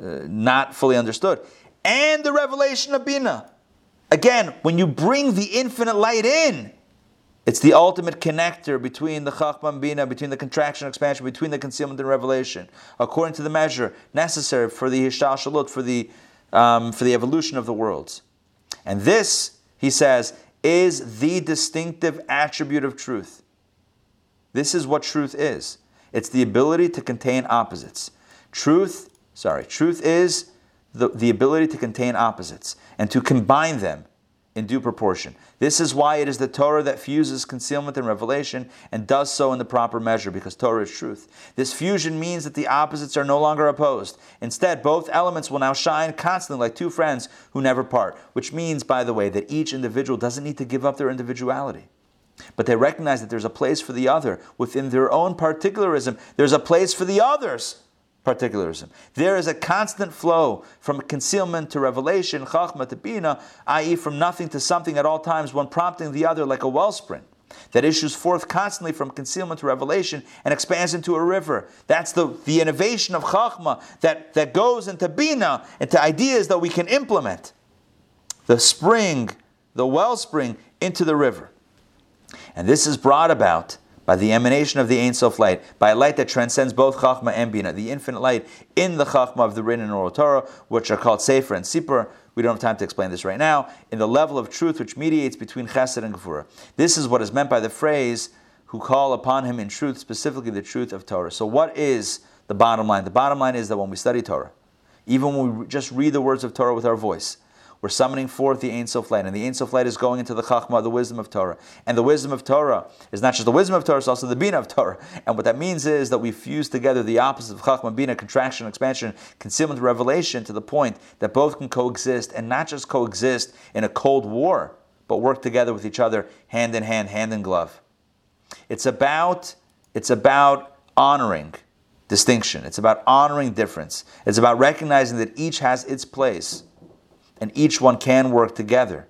uh, not fully understood, and the revelation of Bina. Again, when you bring the infinite light in, it's the ultimate connector between the Chachma and Bina, between the contraction and expansion, between the concealment and revelation, according to the measure necessary for the Hishtal for the um, for the evolution of the worlds. And this, he says, is the distinctive attribute of truth. This is what truth is. It's the ability to contain opposites. Truth, sorry, truth is the, the ability to contain opposites and to combine them in due proportion. This is why it is the Torah that fuses concealment and revelation and does so in the proper measure, because Torah is truth. This fusion means that the opposites are no longer opposed. Instead, both elements will now shine constantly like two friends who never part, which means, by the way, that each individual doesn't need to give up their individuality. But they recognize that there's a place for the other within their own particularism. There's a place for the others particularism. There is a constant flow from concealment to revelation, chachma to bina, i.e., from nothing to something at all times, one prompting the other like a wellspring that issues forth constantly from concealment to revelation and expands into a river. That's the, the innovation of Chachma that, that goes into Bina, into ideas that we can implement. The spring, the wellspring, into the river. And this is brought about by the emanation of the Ein Sof light, by a light that transcends both Chachma and Bina, the infinite light in the Chachma of the written and oral Torah, which are called Sefer and Sipur. We don't have time to explain this right now. In the level of truth which mediates between Chesed and Gevurah. This is what is meant by the phrase, who call upon him in truth, specifically the truth of Torah. So, what is the bottom line? The bottom line is that when we study Torah, even when we just read the words of Torah with our voice, we're summoning forth the Ein Sof light, and the Ein Sof light is going into the Chachma, the wisdom of Torah. And the wisdom of Torah is not just the wisdom of Torah, it's also the Bina of Torah. And what that means is that we fuse together the opposite of Chachma, Bina, contraction, expansion, concealment, revelation, to the point that both can coexist, and not just coexist in a cold war, but work together with each other, hand in hand, hand in glove. It's about, it's about honoring distinction. It's about honoring difference. It's about recognizing that each has its place and each one can work together.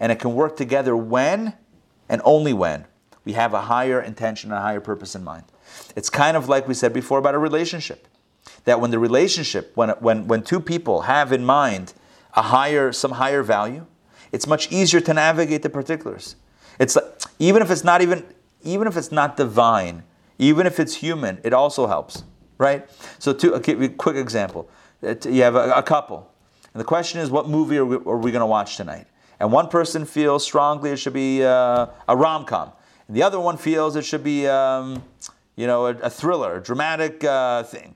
And it can work together when and only when we have a higher intention and a higher purpose in mind. It's kind of like we said before about a relationship. That when the relationship, when, when, when two people have in mind a higher, some higher value, it's much easier to navigate the particulars. It's like, even if it's not even, even if it's not divine, even if it's human, it also helps, right? So, to, a quick example: you have a, a couple, and the question is, what movie are we, we going to watch tonight? And one person feels strongly it should be uh, a rom com, and the other one feels it should be, um, you know, a, a, thriller, a dramatic uh, thing.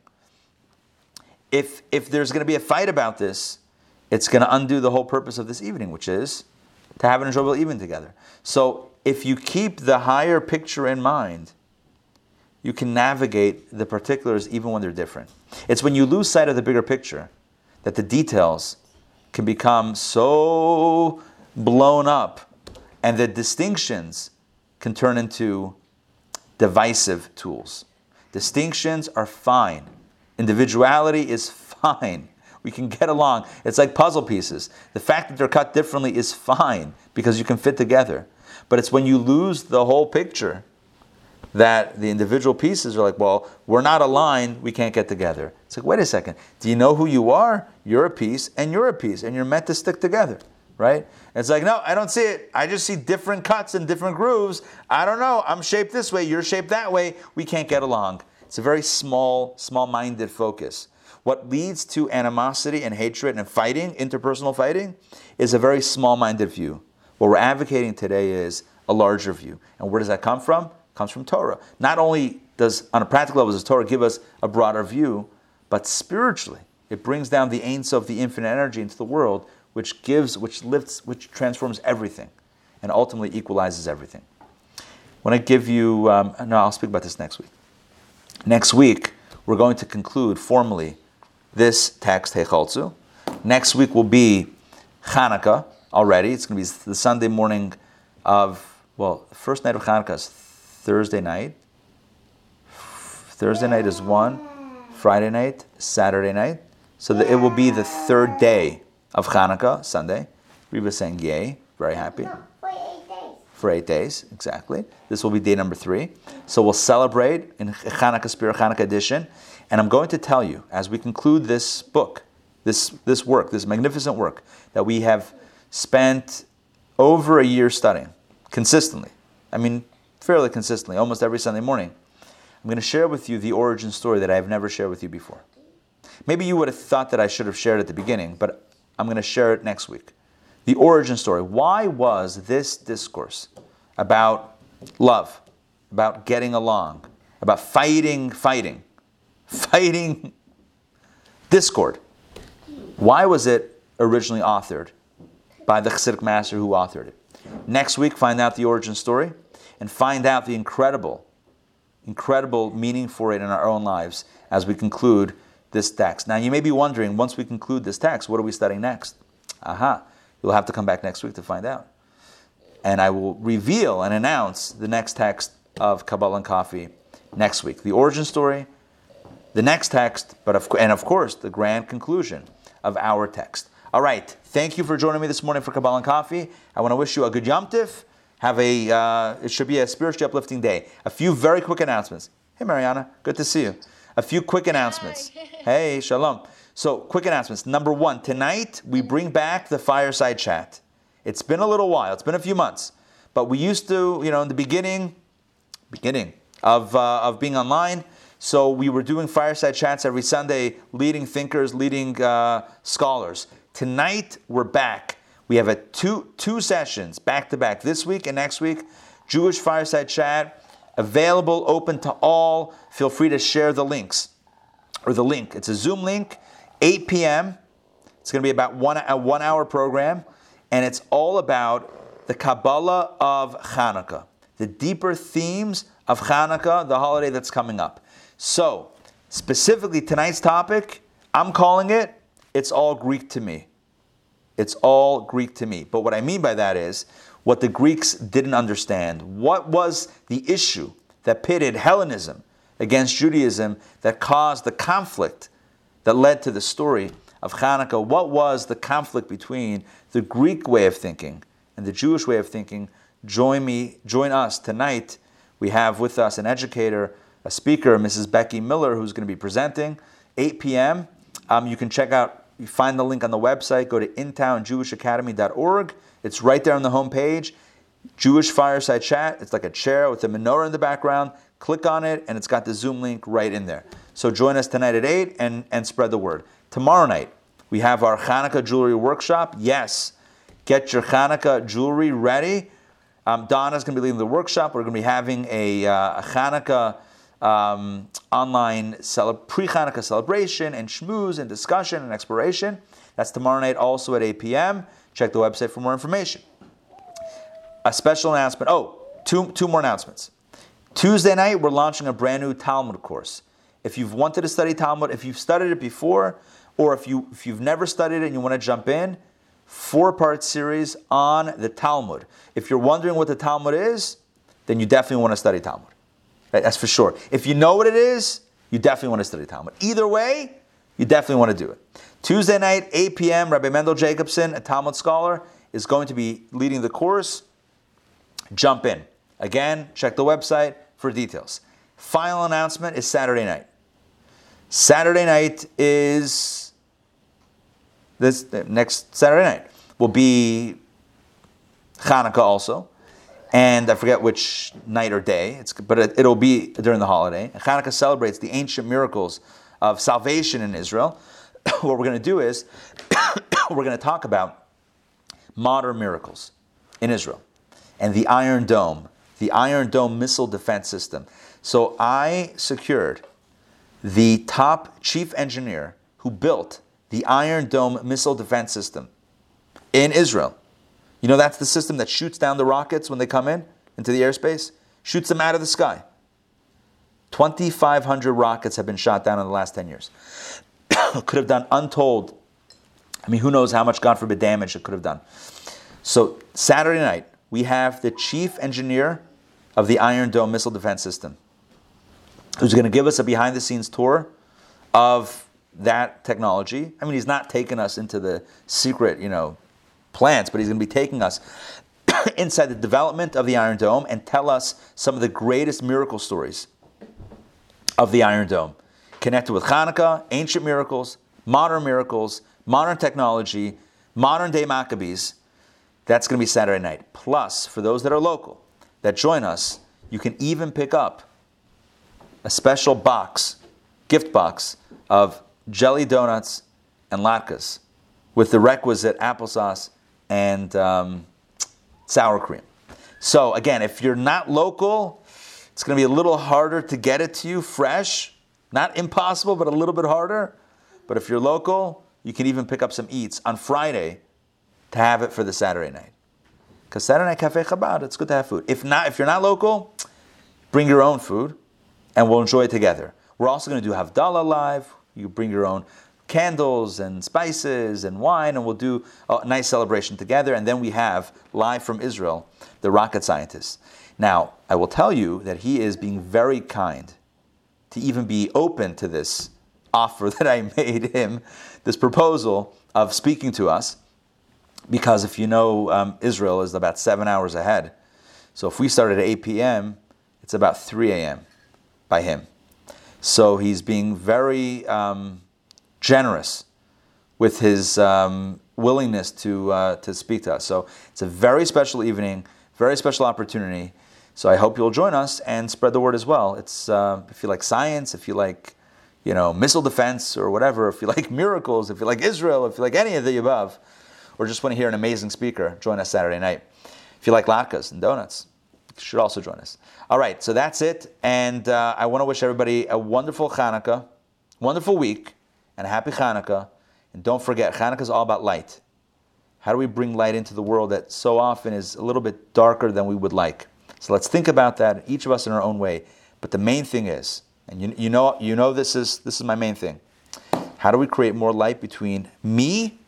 If if there's going to be a fight about this, it's going to undo the whole purpose of this evening, which is to have an enjoyable evening together. So if you keep the higher picture in mind, you can navigate the particulars even when they're different. It's when you lose sight of the bigger picture that the details can become so blown up and the distinctions can turn into divisive tools. Distinctions are fine. Individuality is fine. We can get along. It's like puzzle pieces. The fact that they're cut differently is fine because you can fit together. But it's when you lose the whole picture that the individual pieces are like, well, we're not aligned, we can't get together. It's like, wait a second, do you know who you are? You're a piece, and you're a piece, and you're meant to stick together, right? It's like, no, I don't see it. I just see different cuts and different grooves. I don't know. I'm shaped this way, you're shaped that way. We can't get along. It's a very small, small-minded focus. What leads to animosity and hatred and fighting, interpersonal fighting, is a very small-minded view. What we're advocating today is a larger view. And where does that come from? Comes from Torah. Not only does, on a practical level, does Torah give us a broader view, but spiritually, it brings down the aints of the infinite energy into the world, which gives, which lifts, which transforms everything, and ultimately equalizes everything. When I give you, um, no, I'll speak about this next week. Next week, we're going to conclude formally this text, Heichaltzu. Next week will be Hanukkah already. It's going to be the Sunday morning of, well, the first night of Hanukkah is Thursday night. Thursday night is one, Friday night, Saturday night. So that it will be the third day of Hanukkah, Sunday. Reba saying yay, very happy. No, for eight days. For eight days, exactly. This will be day number three. So we'll celebrate in Hanukkah Spirit Hanukkah edition. And I'm going to tell you, as we conclude this book, this, this work, this magnificent work that we have spent over a year studying consistently. I mean, fairly consistently, almost every Sunday morning. I'm going to share with you the origin story that I have never shared with you before. Maybe you would have thought that I should have shared at the beginning, but I'm going to share it next week. The origin story. Why was this discourse about love, about getting along, about fighting, fighting, fighting discord? Why was it originally authored by the Chassidic master who authored it? Next week, find out the origin story and find out the incredible incredible meaning for it in our own lives as we conclude this text. Now, you may be wondering, once we conclude this text, what are we studying next? Aha, you'll have to come back next week to find out. And I will reveal and announce the next text of Kabbalah and Coffee next week. The origin story, the next text, but of, and of course, the grand conclusion of our text. All right, thank you for joining me this morning for Kabbalah and Coffee. I want to wish you a good Yom Tif. Have a, uh, it should be a spiritually uplifting day. A few very quick announcements. Hey, Mariana, good to see you. A few quick announcements. Hey, shalom. So, quick announcements. Number one, tonight we bring back the fireside chat. It's been a little while, it's been a few months, but we used to, you know, in the beginning, beginning of, uh, of being online, so we were doing fireside chats every Sunday, leading thinkers, leading uh, scholars. Tonight we're back. We have a two two sessions back to back this week and next week. Jewish fireside chat available, open to all. Feel free to share the links or the link. It's a Zoom link, 8 p.m. It's going to be about one a one hour program, and it's all about the Kabbalah of Hanukkah, the deeper themes of Hanukkah, the holiday that's coming up. So, specifically tonight's topic, I'm calling it "It's All Greek to Me." It's all Greek to me. But what I mean by that is what the Greeks didn't understand. What was the issue that pitted Hellenism against Judaism that caused the conflict that led to the story of Hanukkah? What was the conflict between the Greek way of thinking and the Jewish way of thinking? Join me, join us tonight. We have with us an educator, a speaker, Mrs. Becky Miller, who's going to be presenting. 8 p.m. Um, you can check out you find the link on the website. Go to intownjewishacademy.org. It's right there on the home page. Jewish Fireside Chat. It's like a chair with a menorah in the background. Click on it, and it's got the Zoom link right in there. So join us tonight at 8 and, and spread the word. Tomorrow night, we have our Hanukkah jewelry workshop. Yes, get your Hanukkah jewelry ready. Um, Donna's going to be leading the workshop. We're going to be having a, uh, a Hanukkah um, online cele- pre Hanukkah celebration and schmooze and discussion and exploration. That's tomorrow night also at 8 p.m. Check the website for more information. A special announcement. Oh, two, two more announcements. Tuesday night, we're launching a brand new Talmud course. If you've wanted to study Talmud, if you've studied it before, or if, you, if you've never studied it and you want to jump in, four part series on the Talmud. If you're wondering what the Talmud is, then you definitely want to study Talmud. That's for sure. If you know what it is, you definitely want to study Talmud. Either way, you definitely want to do it. Tuesday night, 8 p.m., Rabbi Mendel Jacobson, a Talmud scholar, is going to be leading the course. Jump in. Again, check the website for details. Final announcement is Saturday night. Saturday night is this uh, next Saturday night will be Hanukkah also. And I forget which night or day. It's, but it, it'll be during the holiday. Hanukkah celebrates the ancient miracles of salvation in Israel. what we're going to do is we're going to talk about modern miracles in Israel and the Iron Dome, the Iron Dome missile defense system. So I secured the top chief engineer who built the Iron Dome missile defense system in Israel. You know, that's the system that shoots down the rockets when they come in into the airspace, shoots them out of the sky. 2,500 rockets have been shot down in the last 10 years. could have done untold, I mean, who knows how much, God forbid, damage it could have done. So, Saturday night, we have the chief engineer of the Iron Dome missile defense system who's going to give us a behind the scenes tour of that technology. I mean, he's not taking us into the secret, you know, plants, but he's going to be taking us inside the development of the Iron Dome and tell us some of the greatest miracle stories of the Iron Dome, connected with Hanukkah, ancient miracles, modern miracles, modern technology, modern day Maccabees. That's going to be Saturday night. Plus, for those that are local that join us, you can even pick up a special box, gift box of jelly donuts and latkes with the requisite applesauce and um, sour cream. So, again, if you're not local, it's going to be a little harder to get it to you fresh. Not impossible, but a little bit harder. But if you're local, you can even pick up some eats on Friday to have it for the Saturday night. Because Saturday night Cafe Chabad, it's good to have food. If not, if you're not local, bring your own food, and we'll enjoy it together. We're also going to do Havdalah live. You bring your own candles and spices and wine, and we'll do a nice celebration together. And then we have live from Israel the rocket scientist. Now, I will tell you that he is being very kind to even be open to this offer that I made him, this proposal of speaking to us, because if you know, um, Israel is about seven hours ahead. So if we started at 8 p.m., it's about 3 a.m. by him. So he's being very um, generous with his um, willingness to, uh, to speak to us. So it's a very special evening, very special opportunity. So I hope you'll join us and spread the word as well. It's uh, if you like science, if you like you know missile defense or whatever, if you like miracles, if you like Israel, if you like any of the above, or just want to hear an amazing speaker, join us Saturday night. If you like latkes and donuts, you should also join us. All right, so that's it, and uh, I want to wish everybody a wonderful Hanukkah, wonderful week, and happy Hanukkah. And don't forget, Hanukkah is all about light. How do we bring light into the world that so often is a little bit darker than we would like? So let's think about that, each of us in our own way. But the main thing is, and you, you know, you know this is this is my main thing. How do we create more light between me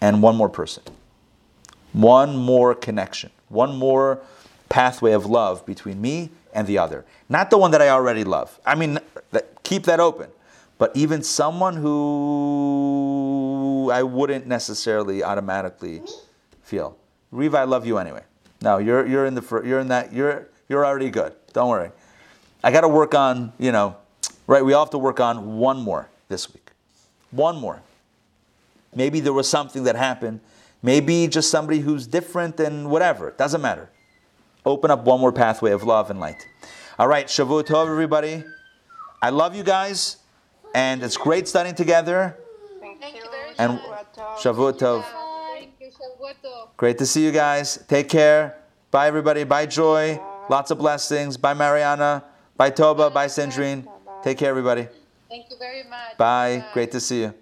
and one more person? One more connection, one more pathway of love between me and the other. Not the one that I already love. I mean, keep that open. But even someone who I wouldn't necessarily automatically feel. Riva, I love you anyway. No, you're you're in the you're in that you're you're already good. Don't worry. I got to work on you know, right? We all have to work on one more this week. One more. Maybe there was something that happened. Maybe just somebody who's different and whatever. It doesn't matter. Open up one more pathway of love and light. All right, Shavua Tov, everybody. I love you guys, and it's great studying together. Thank you very And much. Shavua Tov. Thank you, Shavuot. Great to see you guys. Take care. Bye, everybody. Bye, Joy. Lots of blessings. Bye, Mariana. Bye, Toba. Bye, Sandrine. Take care, everybody. Thank you very much. Bye. Great to see you.